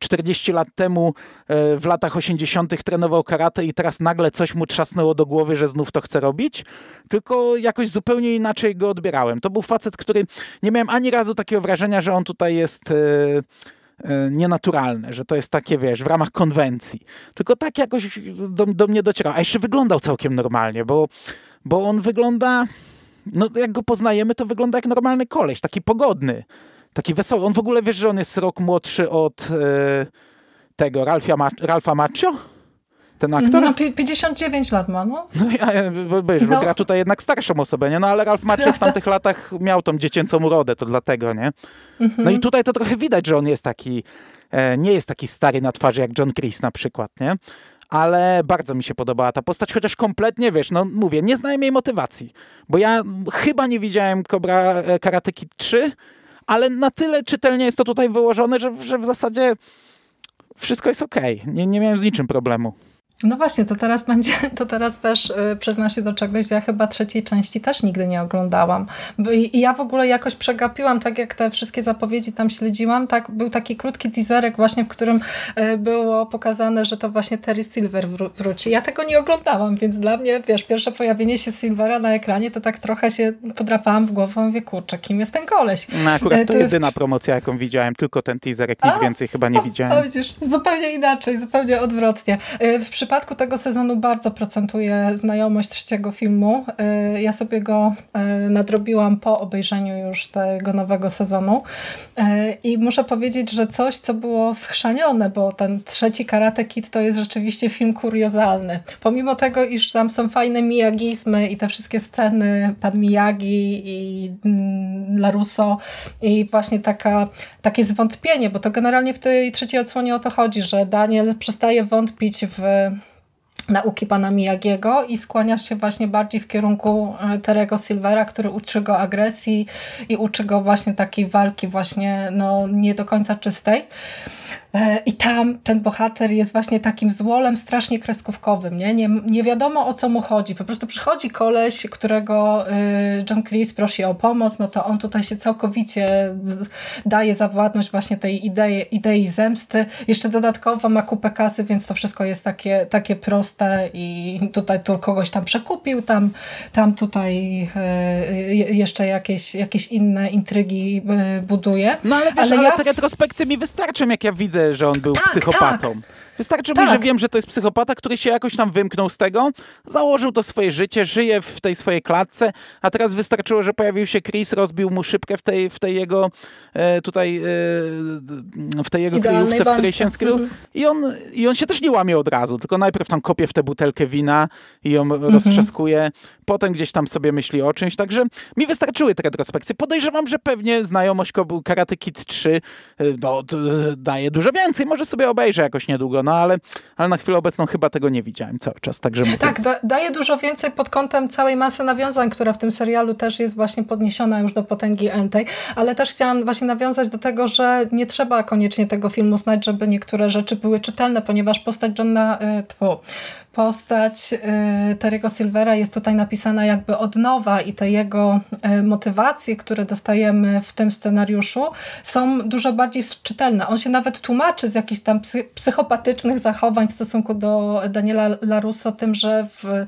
40 mm, lat temu e, w latach 80. trenował karate i teraz nagle coś mu trzasnęło do głowy, że znów to chce robić, tylko jakoś zupełnie inaczej go odbierałem. To był facet, który nie miałem ani razu takiego wrażenia, że on tutaj jest e, e, nienaturalny, że to jest takie, wiesz, w ramach konwencji. Tylko tak jakoś do, do mnie docierał. A jeszcze wyglądał całkiem normalnie, bo, bo on wygląda, no jak go poznajemy, to wygląda jak normalny koleś, taki pogodny, taki wesoły. On w ogóle, wiesz, że on jest rok młodszy od e, tego Ralfia, Ralfa Macchio? Ten aktor? No, 59 lat ma, no. No ja, no. gra tutaj jednak starszą osobę, nie? No ale Ralf Macchio w tamtych latach miał tą dziecięcą urodę, to dlatego, nie? Mhm. No i tutaj to trochę widać, że on jest taki, e, nie jest taki stary na twarzy jak John Chris na przykład, nie? ale bardzo mi się podobała ta postać, chociaż kompletnie, wiesz, no mówię, nie znałem jej motywacji, bo ja chyba nie widziałem Cobra e, Karate Kid 3, ale na tyle czytelnie jest to tutaj wyłożone, że, że w zasadzie wszystko jest okej. Okay. Nie, nie miałem z niczym problemu. No właśnie, to teraz będzie, to teraz też y, przyznam się do czegoś, ja chyba trzeciej części też nigdy nie oglądałam. I, ja w ogóle jakoś przegapiłam, tak jak te wszystkie zapowiedzi tam śledziłam, tak był taki krótki teaserek właśnie, w którym y, było pokazane, że to właśnie Terry Silver wró wróci. Ja tego nie oglądałam, więc dla mnie, wiesz, pierwsze pojawienie się Silvera na ekranie, to tak trochę się podrapałam w głowę, mówię, kurczę, kim jest ten koleś? No akurat to y, jedyna promocja, jaką widziałem, tylko ten teaserek, nic A? więcej chyba nie widziałem. A widzisz, zupełnie inaczej, zupełnie odwrotnie. W przypadku tego sezonu bardzo procentuje znajomość trzeciego filmu. Y, ja sobie go y, nadrobiłam po obejrzeniu już tego nowego sezonu y, i muszę powiedzieć, że coś, co było schrzanione, bo ten trzeci Karate Kid to jest rzeczywiście film kuriozalny. Pomimo tego, iż tam są fajne miyagizmy i te wszystkie sceny pan Miyagi i mm, Larusso i właśnie taka, takie zwątpienie, bo to generalnie w tej trzeciej odsłonie o to chodzi, że Daniel przestaje wątpić w nauki pana Miyagiego i skłania się właśnie bardziej w kierunku e, Terego Silvera, który uczy go agresji i uczy go właśnie takiej walki właśnie no, nie do końca czystej. E, I tam ten bohater jest właśnie takim złolem strasznie kreskówkowym. Nie? Nie, nie wiadomo o co mu chodzi. Po prostu przychodzi koleś, którego e, John Cleese prosi o pomoc, no to on tutaj się całkowicie daje zawładność właśnie tej idei, idei zemsty. Jeszcze dodatkowo ma kupę kasy, więc to wszystko jest takie, takie proste i tutaj tu kogoś tam przekupił, tam, tam tutaj e, jeszcze jakieś, jakieś inne intrygi buduje. No ale wiesz, ale, ale ja... te retrospekcje mi wystarczą, jak ja widzę że on był tak, psychopatą. Tak. Wystarczy tak. mi, że wiem, że to jest psychopata, który się jakoś tam wymknął z tego, założył to swoje życie, żyje w tej swojej klatce, a teraz wystarczyło, że pojawił się Chris, rozbił mu szybkę w tej, w tej jego e, tutaj e, w tej jego kryjówce, w której się skrył. Mhm. I, on, I on się też nie łamie od razu, tylko najpierw tam kopie w tę butelkę wina i ją mhm. roztrzaskuje, potem gdzieś tam sobie myśli o czymś, także mi wystarczyły te retrospekcje. Podejrzewam, że pewnie znajomość Karate Kid 3 e, no, daje dużo więcej, może sobie obejrzę jakoś niedługo, no ale, ale na chwilę obecną chyba tego nie widziałem cały czas, także mówię. Tak, da, daje dużo więcej pod kątem całej masy nawiązań, która w tym serialu też jest właśnie podniesiona już do potęgi entej, ale też chciałam właśnie nawiązać do tego, że nie trzeba koniecznie tego filmu znać, żeby niektóre rzeczy były czytelne, ponieważ postać Johna, y, postać y, Terry'ego Silvera jest tutaj napisana jakby od nowa i te jego y, motywacje, które dostajemy w tym scenariuszu są dużo bardziej czytelne. On się nawet tłumaczy z jakichś tam psychopatycznych zachowań w stosunku do Daniela Larusso tym, że w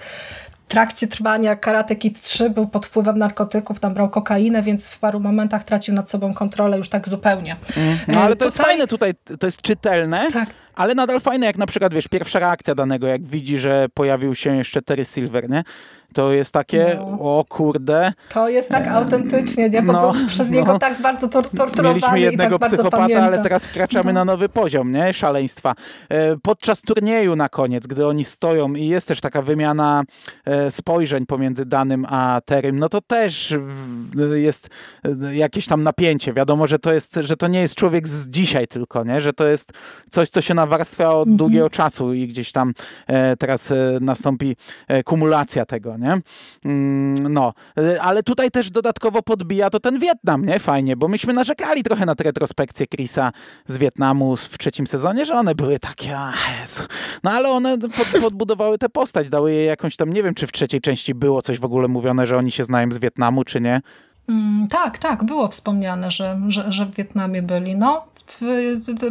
trakcie trwania Karate Kid 3 był pod wpływem narkotyków, tam brał kokainę, więc w paru momentach tracił nad sobą kontrolę już tak zupełnie. Mm. No ale to tutaj... jest fajne tutaj, to jest czytelne, tak ale nadal fajne, jak na przykład, wiesz, pierwsza reakcja danego, jak widzi, że pojawił się jeszcze Terry Silver, nie? To jest takie, no. o kurde. To jest tak autentycznie, nie? Bo no, przez no. niego tak bardzo tor torturowany Mieliśmy jednego i tak psychopata, ale teraz wkraczamy na nowy poziom, nie? Szaleństwa. E, podczas turnieju na koniec, gdy oni stoją i jest też taka wymiana e, spojrzeń pomiędzy Danym a Terym, no to też jest e, jakieś tam napięcie. Wiadomo, że to jest, że to nie jest człowiek z dzisiaj tylko, nie? Że to jest coś, co się nawarstwia od -hmm. długiego czasu i gdzieś tam teraz nastąpi kumulacja tego, nie? Nie? Mm, no, e, ale tutaj też dodatkowo podbija to ten Wietnam, nie? Fajnie, bo myśmy narzekali trochę na te retrospekcje Chrisa z Wietnamu w trzecim sezonie, że one były takie, Jezu. no ale one pod, podbudowały tę postać, dały jej jakąś tam, nie wiem, czy w trzeciej części było coś w ogóle mówione, że oni się znają z Wietnamu, czy nie. Mm, tak, tak, było wspomniane, że, że, że w Wietnamie byli. No, w,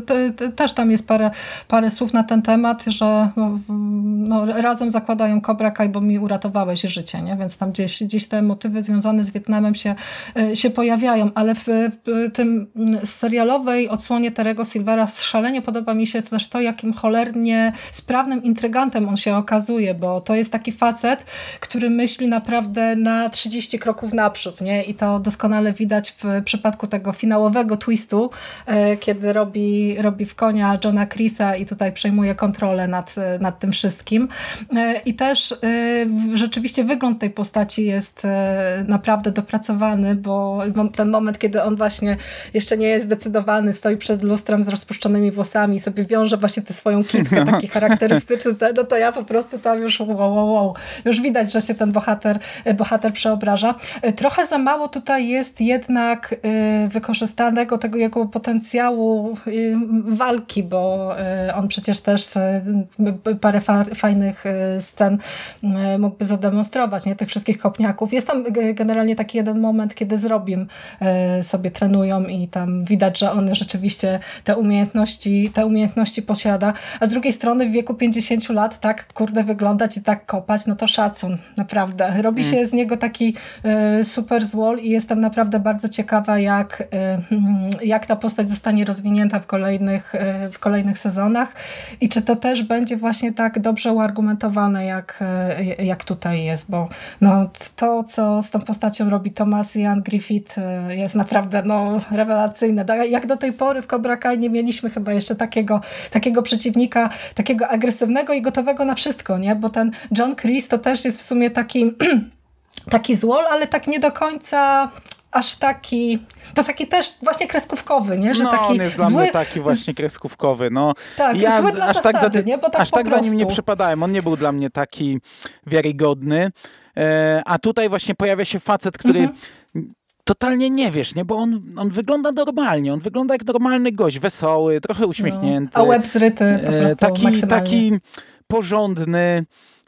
te, te, też tam jest parę, parę słów na ten temat, że no, no, razem zakładają Cobra Kai, bo mi uratowałeś życie, nie? więc tam gdzieś, gdzieś te motywy związane z Wietnamem się, e, się pojawiają, ale w, w tym serialowej odsłonie Terego Silvera szalenie podoba mi się też to, jakim cholernie sprawnym intrygantem on się okazuje, bo to jest taki facet, który myśli naprawdę na 30 kroków naprzód, nie? I to doskonale widać w przypadku tego finałowego twistu, e, kiedy robi, robi w konia Johna Chrisa i tutaj przejmuje kontrolę nad, nad tym wszystkim. E, I też e, rzeczywiście wygląd tej postaci jest naprawdę dopracowany, bo ten moment, kiedy on właśnie jeszcze nie jest zdecydowany, stoi przed lustrem z rozpuszczonymi włosami i sobie wiąże właśnie tę swoją kitkę, taki charakterystyczny, no to ja po prostu tam już wow, wow, wow. Już widać, że się ten bohater, bohater przeobraża. Trochę za mało tutaj jest jednak y, wykorzystanego tego jego potencjału y, walki, bo y, on przecież też parę fajnych scen mógłby zademonstrować, nie? Tych wszystkich kopniaków. Jest tam generalnie taki jeden moment, kiedy zrobim sobie trenują i tam widać, że on rzeczywiście te umiejętności, te umiejętności posiada, a z drugiej strony w wieku 50 lat tak kurde wyglądać i tak kopać, no to szacun, naprawdę. Robi mm. się z niego taki super złol i jestem naprawdę bardzo ciekawa, jak, y, jak ta postać zostanie rozwinięta w kolejnych, y, w kolejnych sezonach i czy to też będzie właśnie tak dobrze uargumentowane, jak, y, jak tutaj jest, bo no, to, co z tą postacią robi Thomas Ian Griffith jest naprawdę no, rewelacyjne. Jak do tej pory w Cobra Kai nie mieliśmy chyba jeszcze takiego, takiego przeciwnika, takiego agresywnego i gotowego na wszystko, nie? bo ten John Chris to też jest w sumie taki taki złol, ale tak nie do końca aż taki, to taki też właśnie kreskówkowy, nie? Że no, taki on jest dla zły, mnie taki właśnie kreskówkowy. No, tak, ja zły dla aż zasady, tak za, nie? Bo tak aż tak prostu. za nim nie przypadałem. On nie był dla mnie taki wiarygodny. E, a tutaj właśnie pojawia się facet, który mhm. totalnie nie wiesz, nie? Bo on, on wygląda normalnie. On wygląda jak normalny gość, wesoły, trochę uśmiechnięty. No, a łeb zryty po e, prostu taki, taki porządny.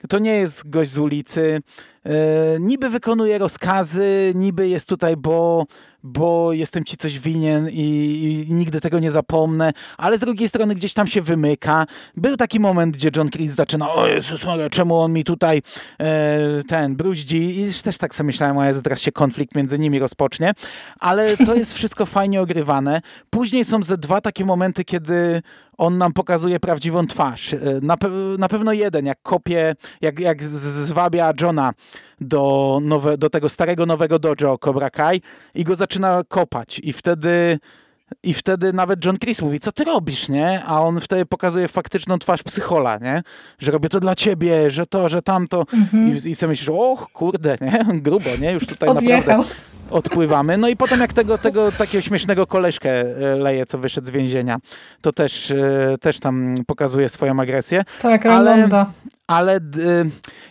To nie jest gość z ulicy. E, niby wykonuje rozkazy, niby jest tutaj, bo, bo jestem ci coś winien i, i, nigdy tego nie zapomnę, ale z drugiej strony gdzieś tam się wymyka. Był taki moment, gdzie John Chris zaczyna, o Jezus Maria, czemu on mi tutaj e, ten bruździ i też tak sobie myślałem, a teraz się konflikt między nimi rozpocznie, ale to jest wszystko fajnie ogrywane. Później są ze dwa takie momenty, kiedy on nam pokazuje prawdziwą twarz. E, na, pe na pewno jeden, jak kopie, jak, jak zwabia Johna do, nowe, do tego starego, nowego dojo Cobra Kai i go zaczyna kopać i wtedy i wtedy nawet John Chris mówi, co ty robisz, nie? A on wtedy pokazuje faktyczną twarz psychola, nie? Że robię to dla ciebie, że to, że tamto. Mhm. I, I sobie myślisz, och, kurde, nie? Grubo, nie? Już tutaj Odjechał. naprawdę odpływamy. No i potem jak tego, tego takiego śmiesznego koleżkę e, leje, co wyszedł z więzienia, to też, e, też tam pokazuje swoją agresję. Tak, ale, ale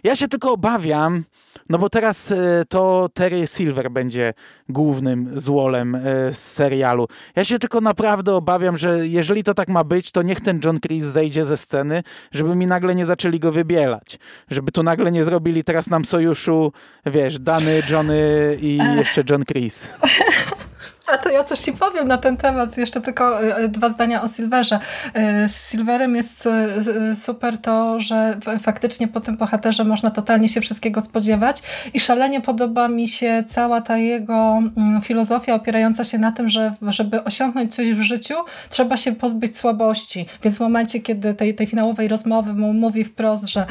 ja się tylko obawiam, no bo teraz e, to Terry Silver będzie głównym złolem z serialu. Ja się tylko naprawdę obawiam, że jeżeli to tak ma być, to niech ten John Chris zejdzie ze sceny, żeby mi nagle nie zaczęli go wybielać. Żeby tu nagle nie zrobili teraz nam sojuszu, wiesz, Dany, Johnny i jeszcze John Chris. A to ja coś ci powiem na ten temat, jeszcze tylko e, dwa zdania o Silverze. E, z Silverem jest e, super to, że faktycznie po tym bohaterze można totalnie się wszystkiego spodziewać i szalenie podoba mi się cała ta jego mm, filozofia opierająca się na tym, że żeby osiągnąć coś w życiu, trzeba się pozbyć słabości. Więc w momencie, kiedy tej, tej finałowej rozmowy mu mówi wprost, że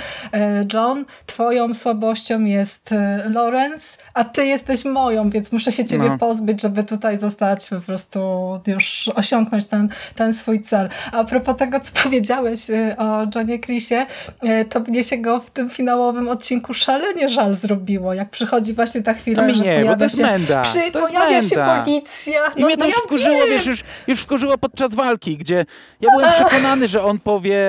John, twoją słabością jest Lawrence, a ty jesteś moją, więc muszę się ciebie no. pozbyć, żeby tutaj zostać zostać po prostu już osiągnąć ten, ten swój cel. A propos tego, co powiedziałeś y, o Johnie Chrisie, y, to mnie się go w tym finałowym odcinku szalenie żal zrobiło, jak przychodzi właśnie ta chwila, że nie, pojawia się, menda. Przy, pojawia się policja. No, I mnie to no ja wkurzyło, wiesz, już, już wkurzyło podczas walki, gdzie ja byłem przekonany, że on powie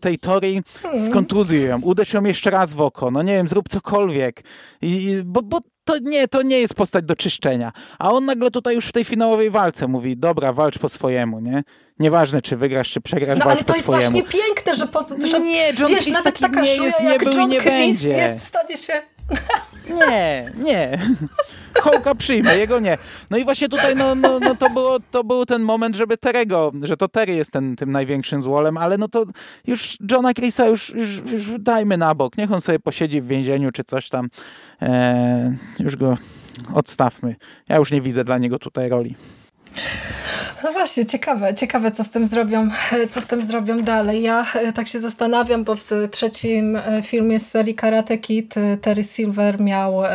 tej Tori z kontuzją, uderz ją jeszcze raz w oko, no nie wiem, zrób cokolwiek. I, bo, bo to nie, to nie jest postać do czyszczenia. A on nagle tutaj już w tej finałowej walce mówi, dobra, walcz po swojemu, nie? Nieważne, czy wygrasz, czy przegrasz, no, walcz po swojemu. ale to jest właśnie piękne, że, po, że nie, John wiesz, nawet taka nie jest, nie jak był John nie Chris będzie. jest w stanie się... Nie, nie. Hołka przyjmę, jego nie. No i właśnie tutaj no, no, no to, było, to był ten moment, żeby Terego, że to Terry jest ten, tym największym złolem, ale no to już Johna Chrisa już, już, już dajmy na bok. Niech on sobie posiedzi w więzieniu czy coś tam. E, już go odstawmy. Ja już nie widzę dla niego tutaj roli. No właśnie, ciekawe, ciekawe co z tym zrobią, co z tym zrobią dalej. Ja e, tak się zastanawiam, bo w trzecim e, filmie z serii Karate Kid e, Terry Silver miał e,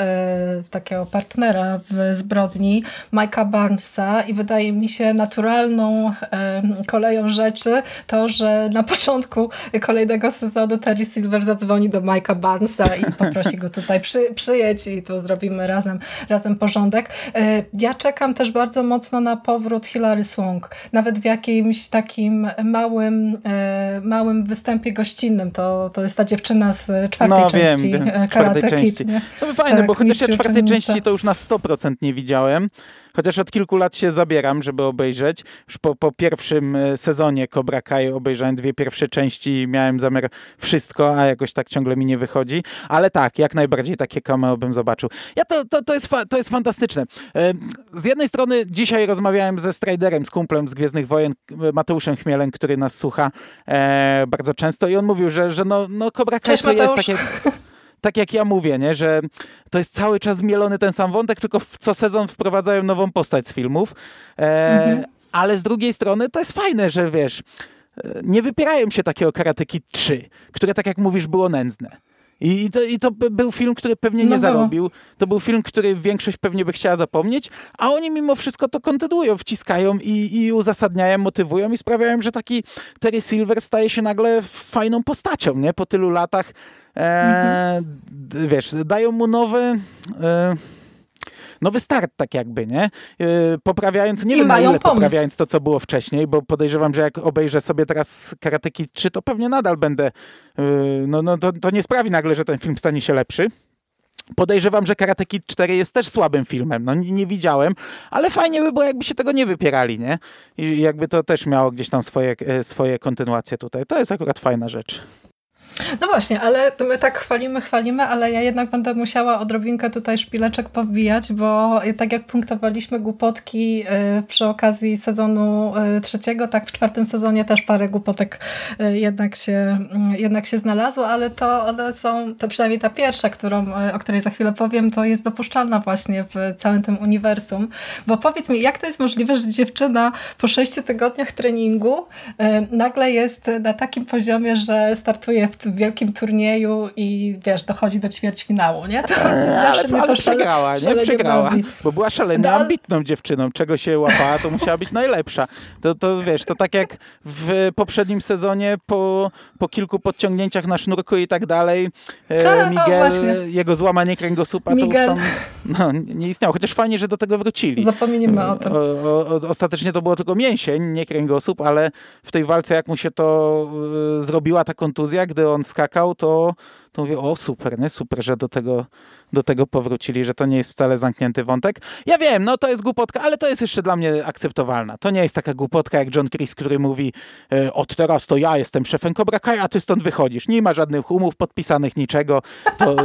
takiego partnera w zbrodni, Mike'a Barnesa i wydaje mi się naturalną e, koleją rzeczy to, że na początku kolejnego sezonu Terry Silver zadzwoni do Mike'a Barnesa i poprosi go tutaj przy, przyjedź i tu zrobimy razem, razem porządek. E, ja czekam też bardzo mocno na powrót Hilary Swank. Nawet w jakimś takim małym, e, małym występie gościnnym. To, to jest ta dziewczyna z czwartej no, części wiem, z czwartej części. To by fajne, tak, bo chociaż ja czwartej części to już na 100% nie widziałem. Chociaż od kilku lat się zabieram, żeby obejrzeć. Już po, po pierwszym e, sezonie Cobra Kai obejrzałem dwie pierwsze części i miałem zamiar wszystko, a jakoś tak ciągle mi nie wychodzi. Ale tak, jak najbardziej takie cameo bym zobaczył. Ja to, to, to, jest, to jest fantastyczne. E, z jednej strony dzisiaj rozmawiałem ze Striderem, z kumplem z Gwiezdnych Wojen, Mateuszem Chmielem, który nas słucha e, bardzo często i on mówił, że, że no, no Cobra Kai Cześć, to Mateusz. jest takie tak jak ja mówię, nie, że to jest cały czas mielony ten sam wątek, tylko w, co sezon wprowadzają nową postać z filmów. E, mhm. Ale z drugiej strony to jest fajne, że wiesz, e, nie wypierają się takiego Karate Kid 3, które tak jak mówisz było nędzne. I to, I to był film, który pewnie nie no zarobił. To był film, który większość pewnie by chciała zapomnieć, a oni mimo wszystko to kontynuują, wciskają i, i uzasadniają, motywują i sprawiają, że taki Terry Silver staje się nagle fajną postacią, nie? Po tylu latach e, mhm. wiesz, dają mu nowy... E, nowy start, tak jakby, nie? E, poprawiając, nie I wiem na ile pomysł. poprawiając to, co było wcześniej, bo podejrzewam, że jak obejrzę sobie teraz Karate Kid 3, to pewnie nadal będę, e, no, no to, to nie sprawi nagle, że ten film stanie się lepszy. Podejrzewam, że Karate Kid 4 jest też słabym filmem. No nie, nie, widziałem, ale fajnie by było, jakby się tego nie wypierali, nie? I jakby to też miało gdzieś tam swoje, e, swoje kontynuacje tutaj. To jest akurat fajna rzecz. No właśnie, ale my tak chwalimy, chwalimy, ale ja jednak będę musiała odrobinkę tutaj szpileczek powbijać, bo tak jak punktowaliśmy głupotki y, przy okazji sezonu y, trzeciego, tak w czwartym sezonie też parę głupotek y, jednak się, jednak się znalazło, ale to one są, to przynajmniej ta pierwsza, którą, o której za chwilę powiem, to jest dopuszczalna właśnie w całym tym uniwersum. Bo powiedz mi, jak to jest możliwe, że dziewczyna po sześciu tygodniach treningu nagle jest na takim poziomie, że startuje w w wielkim turnieju i wiesz, dochodzi do ćwierćfinału, nie? To ale, zawsze ale, mnie to szale, przegrała, nie? Przegrała, bawi. bo była szalenie no, ambitną dziewczyną. Czego się łapała, to musiała być najlepsza. To, to wiesz, to tak jak w poprzednim sezonie po, po kilku podciągnięciach na sznurku i tak dalej, e, Co? Miguel, jego złamanie kręgosłupa Miguel. to już tam no, nie istniało. Chociaż fajnie, że do tego wrócili. Zapomnijmy o tym. O, o, ostatecznie to było tylko mięsień, nie kręgosłup, ale w tej walce jak mu się to y, zrobiła ta kontuzja, gdy on skakał, to, to mówię, o super, nie? super, że do tego do tego powrócili, że to nie jest wcale zamknięty wątek. Ja wiem, no to jest głupotka, ale to jest jeszcze dla mnie akceptowalna. To nie jest taka głupotka jak John Chris, który mówi e, od teraz to ja jestem szefem Cobra Kai, a ty stąd wychodzisz. Nie ma żadnych umów podpisanych, niczego. To,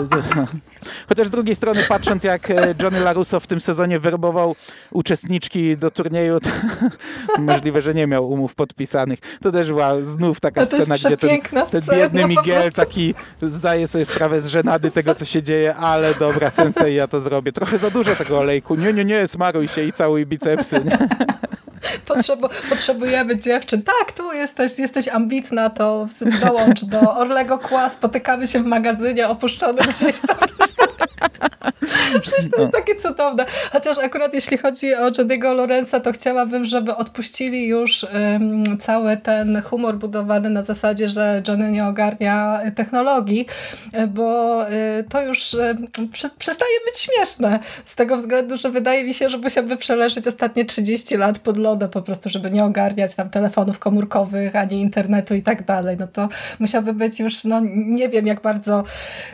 Chociaż z drugiej strony patrząc jak e, Johnny LaRusso w tym sezonie werbował uczestniczki do turnieju, to możliwe, że nie miał umów podpisanych. To też była znów taka scena, gdzie ten, ten biedny Miguel taki zdaje sobie sprawę z żenady tego, co się dzieje, ale dobra, sensei, ja to zrobię. Trochę za dużo tego olejku. Nie, nie, nie, smaruj się i całuj bicepsy. Nie? Potrzebu potrzebujemy dziewczyn. Tak, tu jesteś, jesteś ambitna, to dołącz do Orlego Kła, spotykamy się w magazynie opuszczonym gdzieś tam. Przecież to jest takie cudowne. Chociaż akurat jeśli chodzi o Johnny'ego Lorenza, to chciałabym, żeby odpuścili już um, cały ten humor budowany na zasadzie, że Johnny nie ogarnia technologii, bo y, to już y, przestaje być śmieszne. Z tego względu, że wydaje mi się, że musiałby przeleżeć ostatnie 30 lat pod lodem po prostu, żeby nie ogarniać tam telefonów komórkowych, ani internetu i tak dalej. No to musiałby być już, no nie wiem, jak bardzo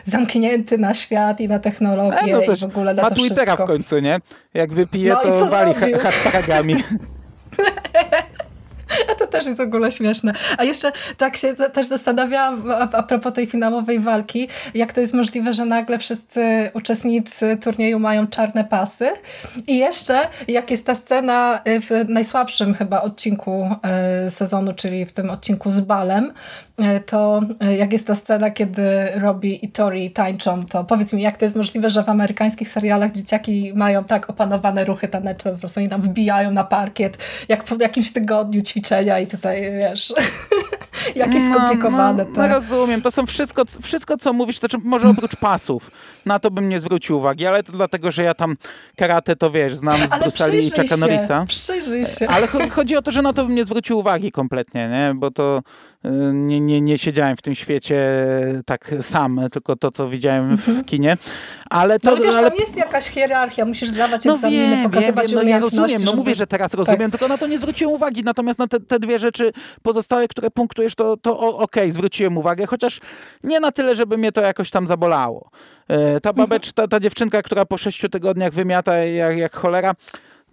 zamknięty na świat i na technologię e, no i w ogóle na ma to Twittera wszystko. w końcu, nie? Jak wypije, no to wali hashtagami. To też jest w ogóle śmieszne. A jeszcze tak się też zastanawiałam a, a propos tej finałowej walki, jak to jest możliwe, że nagle wszyscy uczestnicy turnieju mają czarne pasy i jeszcze jak jest ta scena w najsłabszym chyba odcinku e, sezonu, czyli w tym odcinku z Balem, to e, jak jest ta scena, kiedy Robbie i Tori tańczą, to powiedz mi, jak to jest możliwe, że w amerykańskich serialach dzieciaki mają tak opanowane ruchy taneczne, po prostu oni tam wbijają na parkiet, jak po jakimś tygodniu ćwiczenia i tutaj, wiesz, jakie no, skomplikowane. No, no, no rozumiem, to są wszystko, wszystko co mówisz, to czy może oprócz pasów, na to bym nie zwrócił uwagi, ale to dlatego, że ja tam karate to wiesz, znam z Bruce i Chucka Norrisa. Przyjrzyj się. Ale chodzi o to, że na to bym nie zwrócił uwagi kompletnie, nie? bo to nie, nie, nie siedziałem w tym świecie tak sam, tylko to, co widziałem w mhm. kinie. Ale to, no wiesz, ale... tam jest jakaś hierarchia, musisz zdawać no egzaminy, wiem, pokazywać wiem, no ja rozumiem, żeby... no mówię, że teraz rozumiem, tak. tylko na to nie zwróciłem uwagi, natomiast na te, te dwie rzeczy pozostałe, które punktujesz, to, to okej, okay, zwróciłem uwagę, chociaż nie na tyle, żeby mnie to jakoś tam zabolało. E, ta babecz, ta, ta dziewczynka, która po sześciu tygodniach wymiata jak, jak cholera,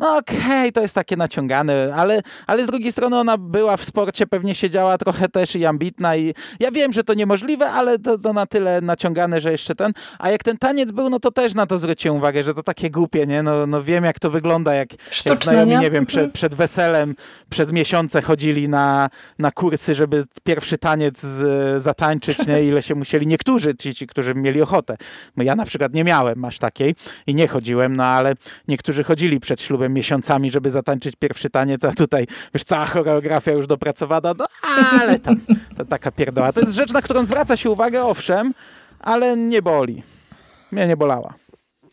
no okej, okay, to jest takie naciągane, ale, ale z drugiej strony ona była w sporcie, pewnie siedziała trochę też i ambitna i ja wiem, że to niemożliwe, ale to, to na tyle naciągane, że jeszcze ten, a jak ten taniec był, no to też na to zwróciłem uwagę, że to takie głupie, nie? No, no wiem, jak to wygląda, jak, Sztuczne, jak znajomi, nie, nie wiem, przed, mhm. przed weselem przez miesiące chodzili na, na kursy, żeby pierwszy taniec z, zatańczyć, nie? Ile się musieli, niektórzy ci, ci, którzy mieli ochotę. No ja na przykład nie miałem aż takiej i nie chodziłem, no ale niektórzy chodzili przed ślubem miesiącami, żeby zatańczyć pierwszy taniec, a tutaj już cała choreografia już dopracowana, no ale to, to taka pierdoła. To jest rzecz, na którą zwraca się uwagę, owszem, ale nie boli. Mnie nie bolała.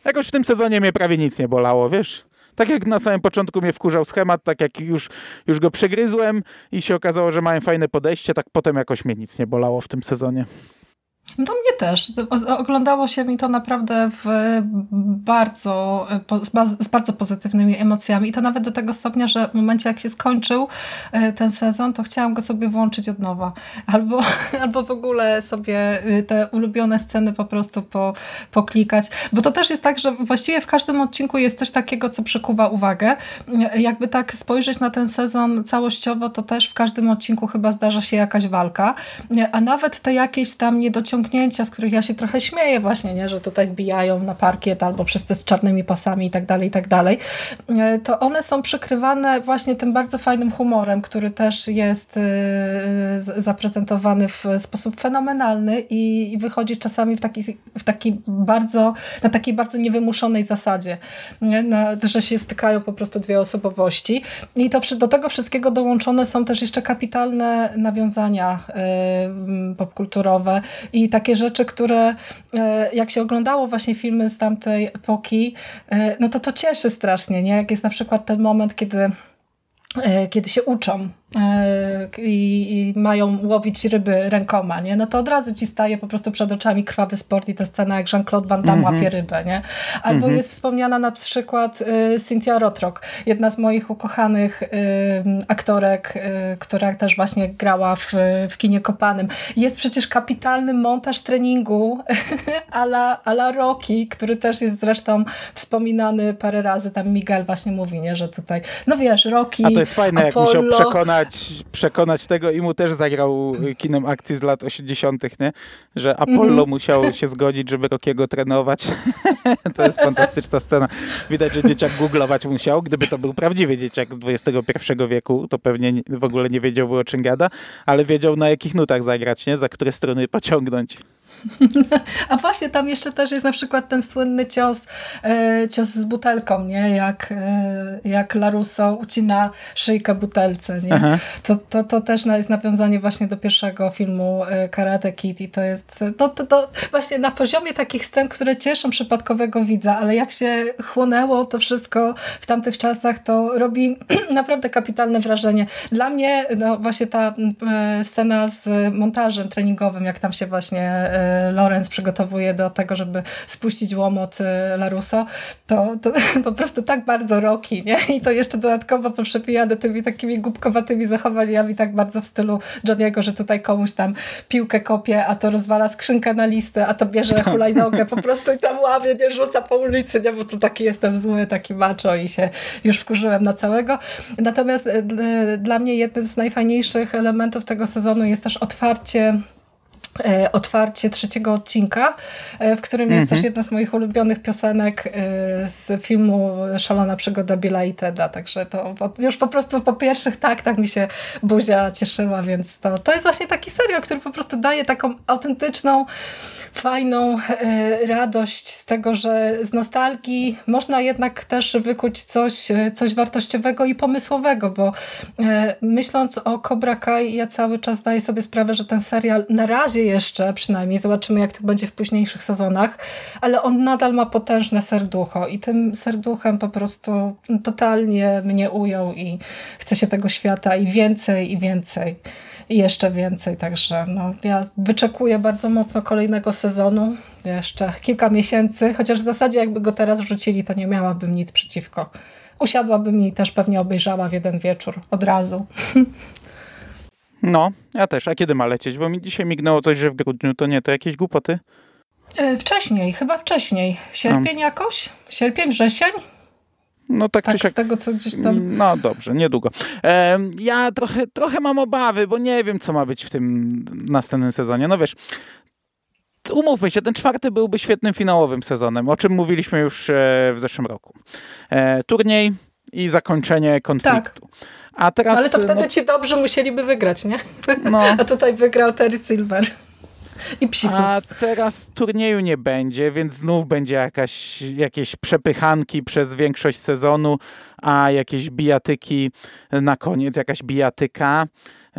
Jakoś w tym sezonie mnie prawie nic nie bolało, wiesz? Tak jak na samym początku mnie wkurzał schemat, tak jak już, już go przegryzłem i się okazało, że mają fajne podejście, tak potem jakoś mnie nic nie bolało w tym sezonie. No mnie też. Oglądało się mi to naprawdę w bardzo, z bardzo pozytywnymi emocjami i to nawet do tego stopnia, że w momencie jak się skończył e, ten sezon, to chciałam go sobie włączyć od nowa. Albo, albo w ogóle sobie e, te ulubione sceny po prostu po, poklikać. Bo to też jest tak, że właściwie w każdym odcinku jest coś takiego, co przykuwa uwagę. E, jakby tak spojrzeć na ten sezon całościowo, to też w każdym odcinku chyba zdarza się jakaś walka. A nawet te jakieś tam niedociągnięcia osiągnięcia, z których ja się trochę śmieję właśnie, nie? że tutaj wbijają na parkiet albo wszyscy z czarnymi pasami i tak dalej, i tak dalej, e, to one są przykrywane właśnie tym bardzo fajnym humorem, który też jest e, zaprezentowany w sposób fenomenalny i wychodzi czasami w taki, w taki bardzo, na takiej bardzo niewymuszonej zasadzie, na, że się stykają po prostu dwie osobowości. I to do tego wszystkiego dołączone są też jeszcze kapitalne nawiązania y, popkulturowe i takie rzeczy, które e, jak się oglądało właśnie filmy z tamtej epoki, e, no to to cieszy strasznie, nie? Jak jest na przykład ten moment, kiedy e, kiedy się uczą i, i, mają łowić ryby rękoma, nie? no to od razu ci staje po prostu przed oczami krwawy sport i ta scena, jak Jean-Claude Van Damme mm -hmm. łapie rybę. Nie? Albo mm -hmm. jest wspomniana na przykład y, Cynthia Rothrock, jedna z moich ukochanych y, aktorek, y, która też właśnie grała w, w kinie kopanym. Jest przecież kapitalny montaż treningu ala, ala Rocky, który też jest zresztą wspominany parę razy. Tam Miguel właśnie mówi, nie? że tutaj, no wiesz, Rocky, A to jest fajne, Apollo, jak musiał przekonać przekonać, przekonać tego i mu też zagrał kinem akcji z lat 80., nie? że Apollo mm musiał się zgodzić, żeby Rockiego trenować. to jest fantastyczna scena. Widać, że dzieciak googlować musiał. Gdyby to był prawdziwy dzieciak z XXI wieku, to pewnie nie, w ogóle nie wiedziałby o czym gada, ale wiedział na jakich nutach zagrać, nie? za które strony pociągnąć. A właśnie tam jeszcze też jest na przykład ten słynny cios, e, cios z butelką, nie? Jak, e, jak Larusso ucina szyjkę butelce, nie? To, to, to też jest nawiązanie właśnie do pierwszego filmu e, Karate Kid i to jest to, to, to właśnie na poziomie takich scen, które cieszą przypadkowego widza, ale jak się chłonęło to wszystko w tamtych czasach, to robi naprawdę kapitalne wrażenie. Dla mnie no, właśnie ta scena z montażem treningowym, jak tam się właśnie Lorenz przygotowuje do tego, żeby spuścić łomot y, Laruso, to, to po prostu tak bardzo roki, nie? I to jeszcze dodatkowo poprzepijane tymi takimi głupkowatymi zachowaniami, tak bardzo w stylu Johniego, że tutaj komuś tam piłkę kopie, a to rozwala skrzynkę na listę, a to bierze hulajnogę po prostu i tam łamie, nie rzuca po ulicy, nie? Bo to taki jestem zły, taki macho i się już wkurzyłem na całego. Natomiast y, dla mnie jednym z najfajniejszych elementów tego sezonu jest też otwarcie otwarcie trzeciego odcinka, e, w którym jest też mhm. jedna z moich ulubionych piosenek e, z filmu Szalona przygoda Billa i Teda, także to już po prostu po pierwszych taktach mi się buzia cieszyła, więc to, to jest właśnie taki serial, który po prostu daje taką autentyczną, fajną radość z tego, że z nostalgii można jednak też wykuć coś, coś wartościowego i pomysłowego, bo myśląc o Cobra Kai ja cały czas daję sobie sprawę, że ten serial na razie jeszcze, przynajmniej zobaczymy jak to będzie w późniejszych sezonach, ale on nadal ma potężne serducho i tym serduchem po prostu totalnie mnie ujął i chce się tego świata i więcej, i więcej, i jeszcze więcej, także no, ja wyczekuję bardzo mocno kolejnego sezonu, jeszcze kilka miesięcy, chociaż w zasadzie jakby go teraz wrzucili, to nie miałabym nic przeciwko. Usiadłabym i też pewnie obejrzała w jeden wieczór od razu. No, ja też. A kiedy ma lecieć? Bo mi dzisiaj mignęło coś, że w grudniu to nie, to jakieś głupoty? E, wcześniej, chyba wcześniej. Sierpień no. jakoś? Sierpień, wrzesień? No tak, tak czy siak... z tego, co gdzieś tam... No dobrze, niedługo. E, ja trochę, trochę mam obawy, bo nie wiem, co ma być w tym następnym sezonie. No wiesz, umówmy się, ten czwarty byłby świetnym finałowym sezonem, o czym mówiliśmy już e, w zeszłym roku. E, turniej i zakończenie konfliktu. Tak. A teraz, Ale to wtedy no, ci dobrze musieliby wygrać, nie? No. A tutaj wygrał Terry Silver. I psikus. A teraz turnieju nie będzie, więc znów będzie jakaś, jakieś przepychanki przez większość sezonu, a jakieś bijatyki na koniec, jakaś bijatyka,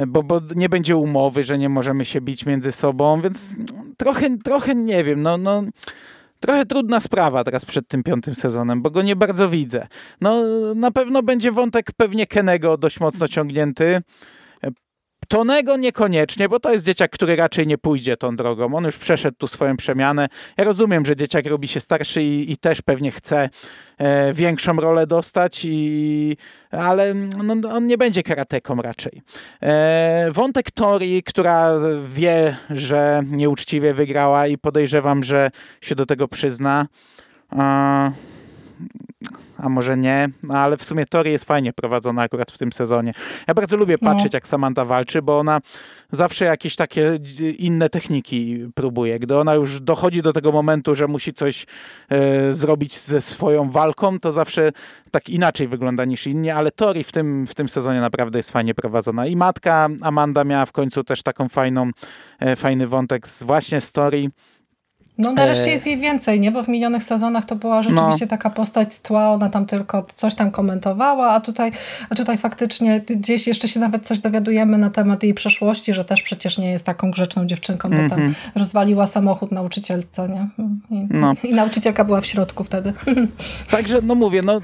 bo, bo nie będzie umowy, że nie możemy się bić między sobą, więc trochę, trochę nie wiem, no, no Trochę trudna sprawa teraz przed tym piątym sezonem, bo go nie bardzo widzę. No, na pewno będzie wątek pewnie Kenego dość mocno ciągnięty. Tonego niekoniecznie, bo to jest dzieciak, który raczej nie pójdzie tą drogą. On już przeszedł tu swoją przemianę. Ja rozumiem, że dzieciak robi się starszy i, i też pewnie chce e, większą rolę dostać, i, ale no, on nie będzie karateką raczej. E, wątek Tori, która wie, że nieuczciwie wygrała i podejrzewam, że się do tego przyzna. E, a może nie, no ale w sumie Tori jest fajnie prowadzona akurat w tym sezonie. Ja bardzo lubię no. patrzeć, jak Samantha walczy, bo ona zawsze jakieś takie inne techniki próbuje. Gdy ona już dochodzi do tego momentu, że musi coś e, zrobić ze swoją walką, to zawsze tak inaczej wygląda niż inni, ale Tori w tym, w tym sezonie naprawdę jest fajnie prowadzona. I matka Amanda miała w końcu też taką fajną, e, fajny wątek z właśnie Story. No nareszcie e, jest jej więcej, nie? Bo w minionych sezonach to była rzeczywiście no. taka postać z tła, ona tam tylko coś tam komentowała, a tutaj, a tutaj faktycznie gdzieś jeszcze się nawet coś dowiadujemy na temat jej przeszłości, że też przecież nie jest taką grzeczną dziewczynką, mm -hmm. bo tam mhm. rozwaliła samochód nauczycielce, nie? I, no. i nauczycielka była w środku wtedy. Także, no mówię, no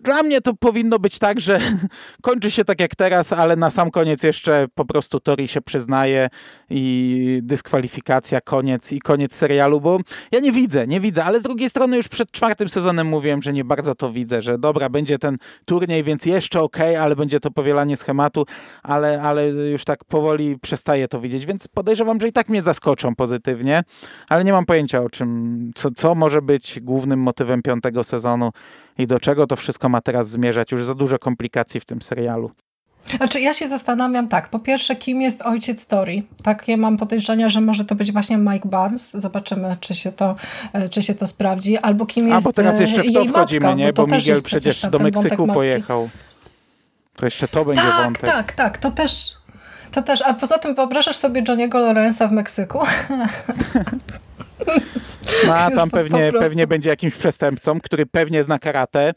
dla mnie to powinno być tak, że kończy się tak jak teraz, ale na sam koniec jeszcze po prostu Tori się przyznaje i dyskwalifikacja, koniec i koniec serialu, bo ja nie widzę, nie widzę, ale z drugiej strony już przed czwartym sezonem mówiłem, że nie bardzo to widzę, że dobra, będzie ten turniej, więc jeszcze okay, ale będzie to powielanie schematu, ale, ale już tak powoli przestaję to widzieć, więc podejrzewam, że i tak mnie zaskoczą pozytywnie, ale nie mam pojęcia o czym, co, co może być głównym motywem piątego sezonu i do czego to wszystko ma teraz zmierzać. Już za dużo komplikacji w tym serialu. Znaczy ja się zastanawiam tak, po pierwsze kim jest ojciec Tori? Takie mam podejrzenia, że może to być właśnie Mike Barnes. Zobaczymy, czy się to, e, czy się to sprawdzi. Albo kim jest A, bo teraz jeszcze w to wchodzimy, matka, nie? Bo, bo Miguel przecież do Meksyku pojechał. To jeszcze to będzie tak, wątek. Tak, tak, to też, To też, a poza tym wyobrażasz sobie Johniego Lorenza w Meksyku? No, a tam pewnie, pewnie będzie jakimś przestępcą, który pewnie zna karate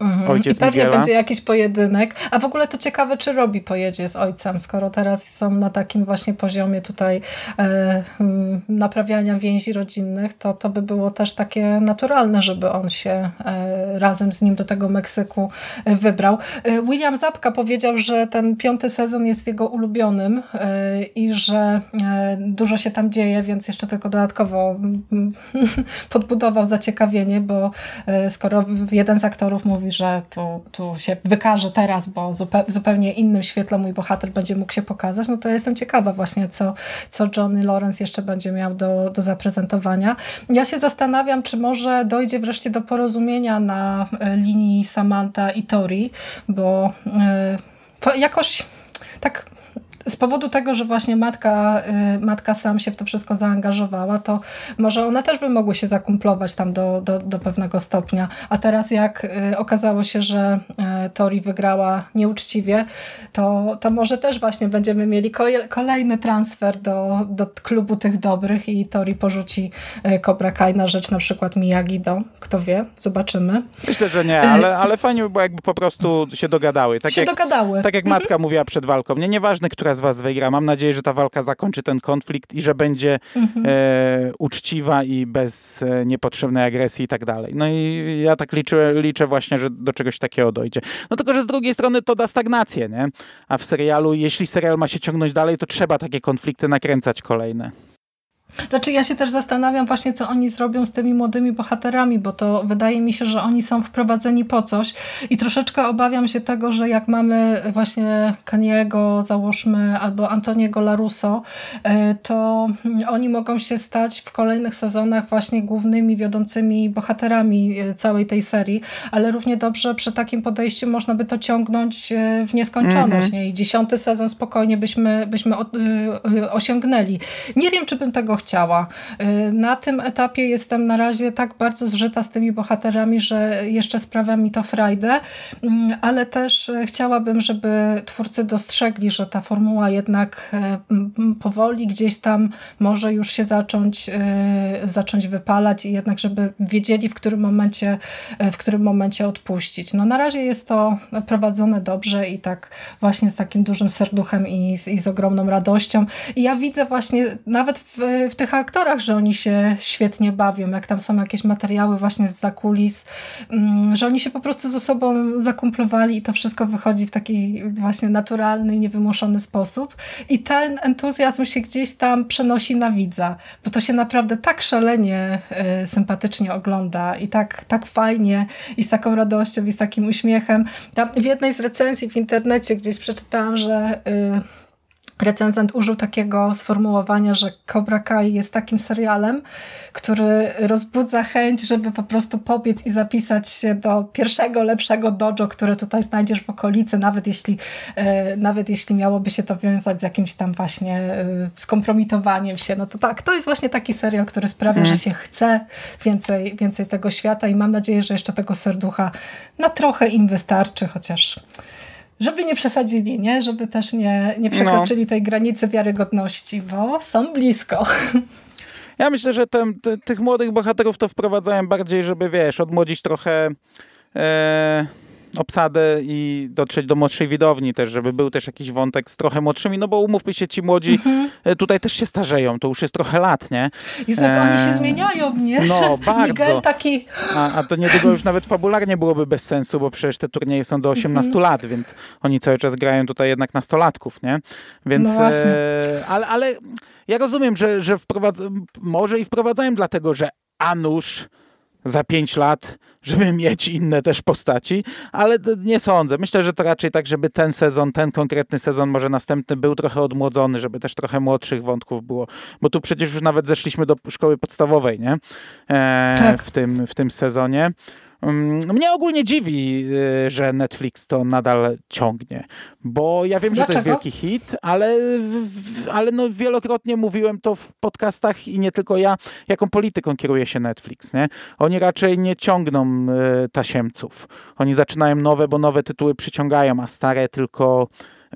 Mhm. Ojciec I pewnie Miguela. będzie jakiś pojedynek. A w ogóle to ciekawe, czy Robi pojedzie z ojcem, skoro teraz są na takim właśnie poziomie tutaj e, mm, naprawiania więzi rodzinnych, to to by było też takie naturalne, żeby on się e, razem z nim do tego Meksyku e, wybrał. E, William Zapka powiedział, że ten piąty sezon jest jego ulubionym e, i że e, dużo się tam dzieje, więc jeszcze tylko dodatkowo mm, podbudował zaciekawienie, bo skoro jeden z aktorów mówi, że tu, tu się wykaże teraz, bo w zupełnie innym świetle mój bohater będzie mógł się pokazać, no to jestem ciekawa właśnie, co, co Johnny Lawrence jeszcze będzie miał do, do zaprezentowania. Ja się zastanawiam, czy może dojdzie wreszcie do porozumienia na e, linii Samantha i Tori, bo yy, jakoś tak z powodu tego, że właśnie matka, y, matka sam się w to wszystko zaangażowała, to może one też by mogły się zakumplować tam do, do, do pewnego stopnia. A teraz jak y, okazało się, że y, Tori wygrała nieuczciwie, to, to może też właśnie będziemy mieli kolejny transfer do, do klubu tych dobrych i Tori porzuci Cobra Kai na rzecz na przykład Miyagi do, kto wie, zobaczymy. Myślę, że nie, ale, ale fajnie by było jakby po prostu się dogadały. Tak się jak, dogadały. Tak jak matka mhm. mówiła przed walką. Nie, nieważne, która z was wygra. Mam nadzieję, że ta walka zakończy ten konflikt i że będzie mhm. e, uczciwa i bez e, niepotrzebnej agresji i tak dalej. No i ja tak liczę, liczę właśnie, że do czegoś takiego dojdzie. No tylko, że z drugiej strony to da stagnację, nie? A w serialu, jeśli serial ma się ciągnąć dalej, to trzeba takie konflikty nakręcać kolejne. Znaczy ja się też zastanawiam właśnie, co oni zrobią z tymi młodymi bohaterami, bo to wydaje mi się, że oni są wprowadzeni po coś i troszeczkę obawiam się tego, że jak mamy właśnie Kaniego, załóżmy, albo Antoniego Larusso, e, to oni mogą się stać w kolejnych sezonach właśnie głównymi, wiodącymi bohaterami e, całej tej serii, ale równie dobrze przy takim podejściu można by to ciągnąć e, w nieskończoność. Mm -hmm. I dziesiąty sezon spokojnie byśmy, byśmy osiągnęli. Nie wiem, czy bym tego chciała. Y, na tym etapie jestem na razie tak bardzo zżyta z tymi bohaterami, że jeszcze sprawia mi to frajdę, mm, ale też y, chciałabym, żeby twórcy dostrzegli, że ta formuła jednak y, powoli gdzieś tam może już się zacząć, zacząć wypalać i jednak, żeby wiedzieli, w którym momencie, w którym momencie odpuścić. No na razie jest to prowadzone dobrze i tak właśnie z takim dużym serduchem i z, i z ogromną radością. I ja widzę właśnie nawet w, w tych aktorach, że oni się świetnie bawią, jak tam są jakieś materiały właśnie z zakulis, mm, że oni się po prostu ze sobą zakumplowali i to wszystko wychodzi w taki właśnie naturalny niewymuszony sposób. I ten entuzjazm się gdzieś tam przenosi na widza, bo to się naprawdę tak szalenie y, sympatycznie ogląda i tak, tak fajnie i z taką radością i z takim uśmiechem. Tam w jednej z recenzji w internecie gdzieś przeczytałam, że y, recenzent użył takiego sformułowania, że Cobra Kai jest takim serialem, który rozbudza chęć, żeby po prostu pobiec i zapisać się do pierwszego, lepszego dojo, które tutaj znajdziesz w okolicy, nawet jeśli, e, nawet jeśli miałoby się to wiązać z jakimś tam właśnie e, skompromitowaniem się. No to tak, to jest właśnie taki serial, który sprawia, mm. że się chce więcej, więcej tego świata i mam nadzieję, że jeszcze tego serducha na trochę im wystarczy, chociaż żeby nie przesadzili, nie? żeby też nie, nie przekroczyli no. tej granicy wiarygodności, bo są blisko. Ja myślę, że ten, te, tych młodych bohaterów to wprowadzają bardziej, żeby wiesz, odmłodzić trochę. E obsadę i dotrzeć do młodszej widowni też, żeby był też jakiś wątek z trochę młodszymi, no bo umówmy się, ci młodzi mhm. E, tutaj też się starzeją, to już jest trochę lat, nie? Jezu, e... oni się zmieniają, nie? No, bardzo. Miguel taki... A, a to niedługo już nawet fabularnie byłoby bez sensu, bo przecież te turnieje są do 18 mhm. lat, więc oni cały czas grają tutaj jednak nastolatków, nie? Więc, no właśnie. E, ale, ale ja rozumiem, że, że wprowadz... może i wprowadzają dlatego, że Anusz za pięć lat, żeby mieć inne też postaci, ale nie sądzę. Myślę, że to raczej tak, żeby ten sezon, ten konkretny sezon, może następny był trochę odmłodzony, żeby też trochę młodszych wątków było, bo tu przecież już nawet zeszliśmy do szkoły podstawowej, nie? E, tak. w, tym, w tym sezonie. Mnie ogólnie dziwi, y, że Netflix to nadal ciągnie, bo ja wiem, Dlaczego? że to jest wielki hit, ale, ale no wielokrotnie mówiłem to w podcastach i nie tylko ja, jaką polityką kieruje się Netflix. Nie? Oni raczej nie ciągną y, tasiemców. Oni zaczynają nowe, bo nowe tytuły przyciągają, a stare tylko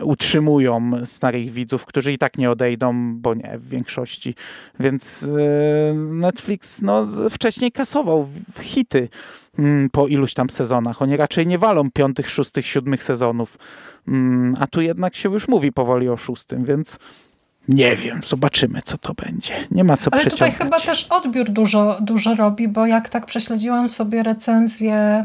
utrzymują starych widzów, którzy i tak nie odejdą, bo nie w większości. Więc e, Netflix no, wcześniej kasował hity po iluś tam sezonach. Oni raczej nie walą piątych, szóstych, siódmych sezonów. Mm, a tu jednak się już mówi powoli o szóstym, więc nie wiem, zobaczymy, co to będzie. Nie ma co Ale tutaj chyba też odbiór dużo, dużo robi, bo jak tak prześledziłam sobie recenzje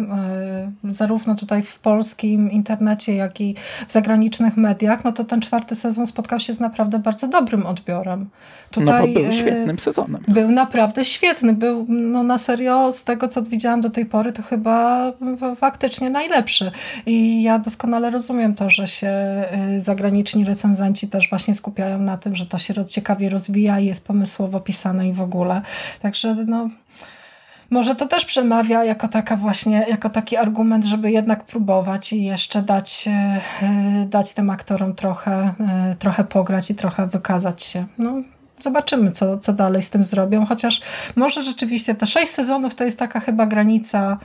y, zarówno tutaj w polskim internecie, jak i w zagranicznych mediach, no to ten czwarty sezon spotkał się z naprawdę bardzo dobrym odbiorem. Tutaj, no bo był y, świetnym sezonem. Był naprawdę świetny. Był no, na serio, z tego co widziałam do tej pory, to chyba faktycznie najlepszy. I ja doskonale rozumiem to, że się y, zagraniczni recenzenci też właśnie skupiają na tym, że to się ciekawie rozwija i jest pomysłowo pisane i w ogóle. Także no może to też przemawia jako taka właśnie, jako taki argument, żeby jednak próbować i jeszcze dać, dać tym aktorom trochę, trochę pograć i trochę wykazać się. No, zobaczymy, co, co dalej z tym zrobią. Chociaż może rzeczywiście te sześć sezonów to jest taka chyba granica e,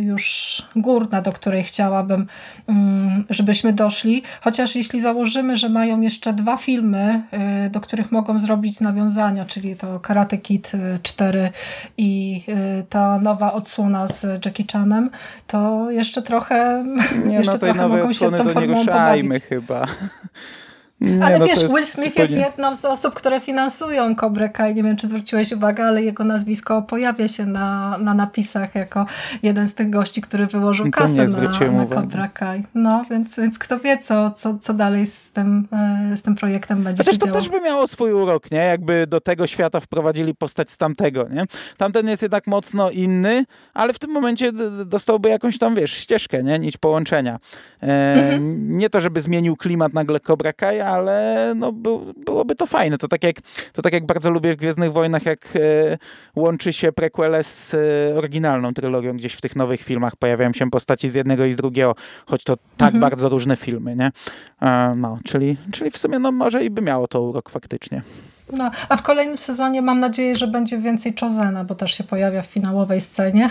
już górna, do której chciałabym, mm, żebyśmy doszli. Chociaż jeśli założymy, że mają jeszcze dwa filmy, e, do których mogą zrobić nawiązania, czyli to Karate Kid 4 i e, ta nowa odsłona z Jackie Chanem, to jeszcze trochę, Nie, jeszcze no trochę mogą się tą formą pobawić. chyba. Nie, ale no wiesz, Will Smith zupełnie... jest jedną z osób, które finansują Cobra Kai. Nie wiem, czy zwróciłeś uwagę, ale jego nazwisko pojawia się na, na napisach jako jeden z tych gości, który wyłożył kasę na, na Cobra Kai. No, więc, więc kto wie, co, co, co dalej z tym, e, z tym projektem będzie się to działo. To też by miało swój urok, nie? Jakby do tego świata wprowadzili postać z tamtego, nie? Tamten jest jednak mocno inny, ale w tym momencie dostałby jakąś tam, wiesz, ścieżkę, nie? Nić połączenia. E, mhm. Nie to, żeby zmienił klimat nagle Cobra Kai, ale no, by, byłoby to fajne. To tak, jak, to tak jak bardzo lubię w Gwiezdnych Wojnach, jak e, łączy się prequele z e, oryginalną trylogią. Gdzieś w tych nowych filmach pojawiają się postaci z jednego i z drugiego, choć to tak mhm. bardzo różne filmy, nie? E, no, czyli, czyli w sumie no, może i by miało to urok faktycznie. No, a w kolejnym sezonie mam nadzieję, że będzie więcej Chozena, bo też się pojawia w finałowej scenie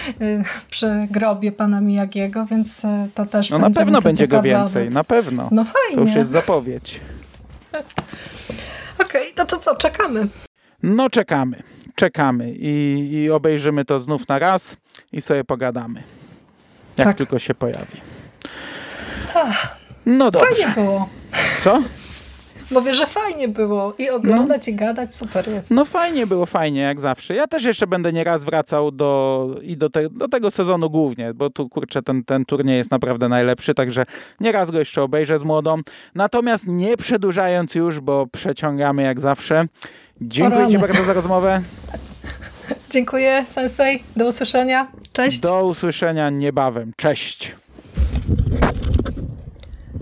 przy grobie pana Miyagiego, więc e, to też no, będzie na pewno będzie go więcej, na pewno. No fajnie. To już jest zapowiedź. Okej, okay, no to co, czekamy? No czekamy, czekamy i, i obejrzymy to znów na raz i sobie pogadamy, jak tak. tylko się pojawi. No dobrze. Fajnie było. Co? Mówię, że fajnie było i oglądać no. i gadać, super jest. No fajnie było, fajnie, jak zawsze. Ja też jeszcze będę nieraz wracał do, i do, te, do tego sezonu głównie, bo tu kurczę, ten, ten turniej jest naprawdę najlepszy, także nieraz go jeszcze obejrzę z młodą. Natomiast nie przedłużając już, bo przeciągamy jak zawsze. Dziękuję Ci bardzo za rozmowę. Dziękuję, Sensei. Do usłyszenia. Cześć. Do usłyszenia niebawem. Cześć.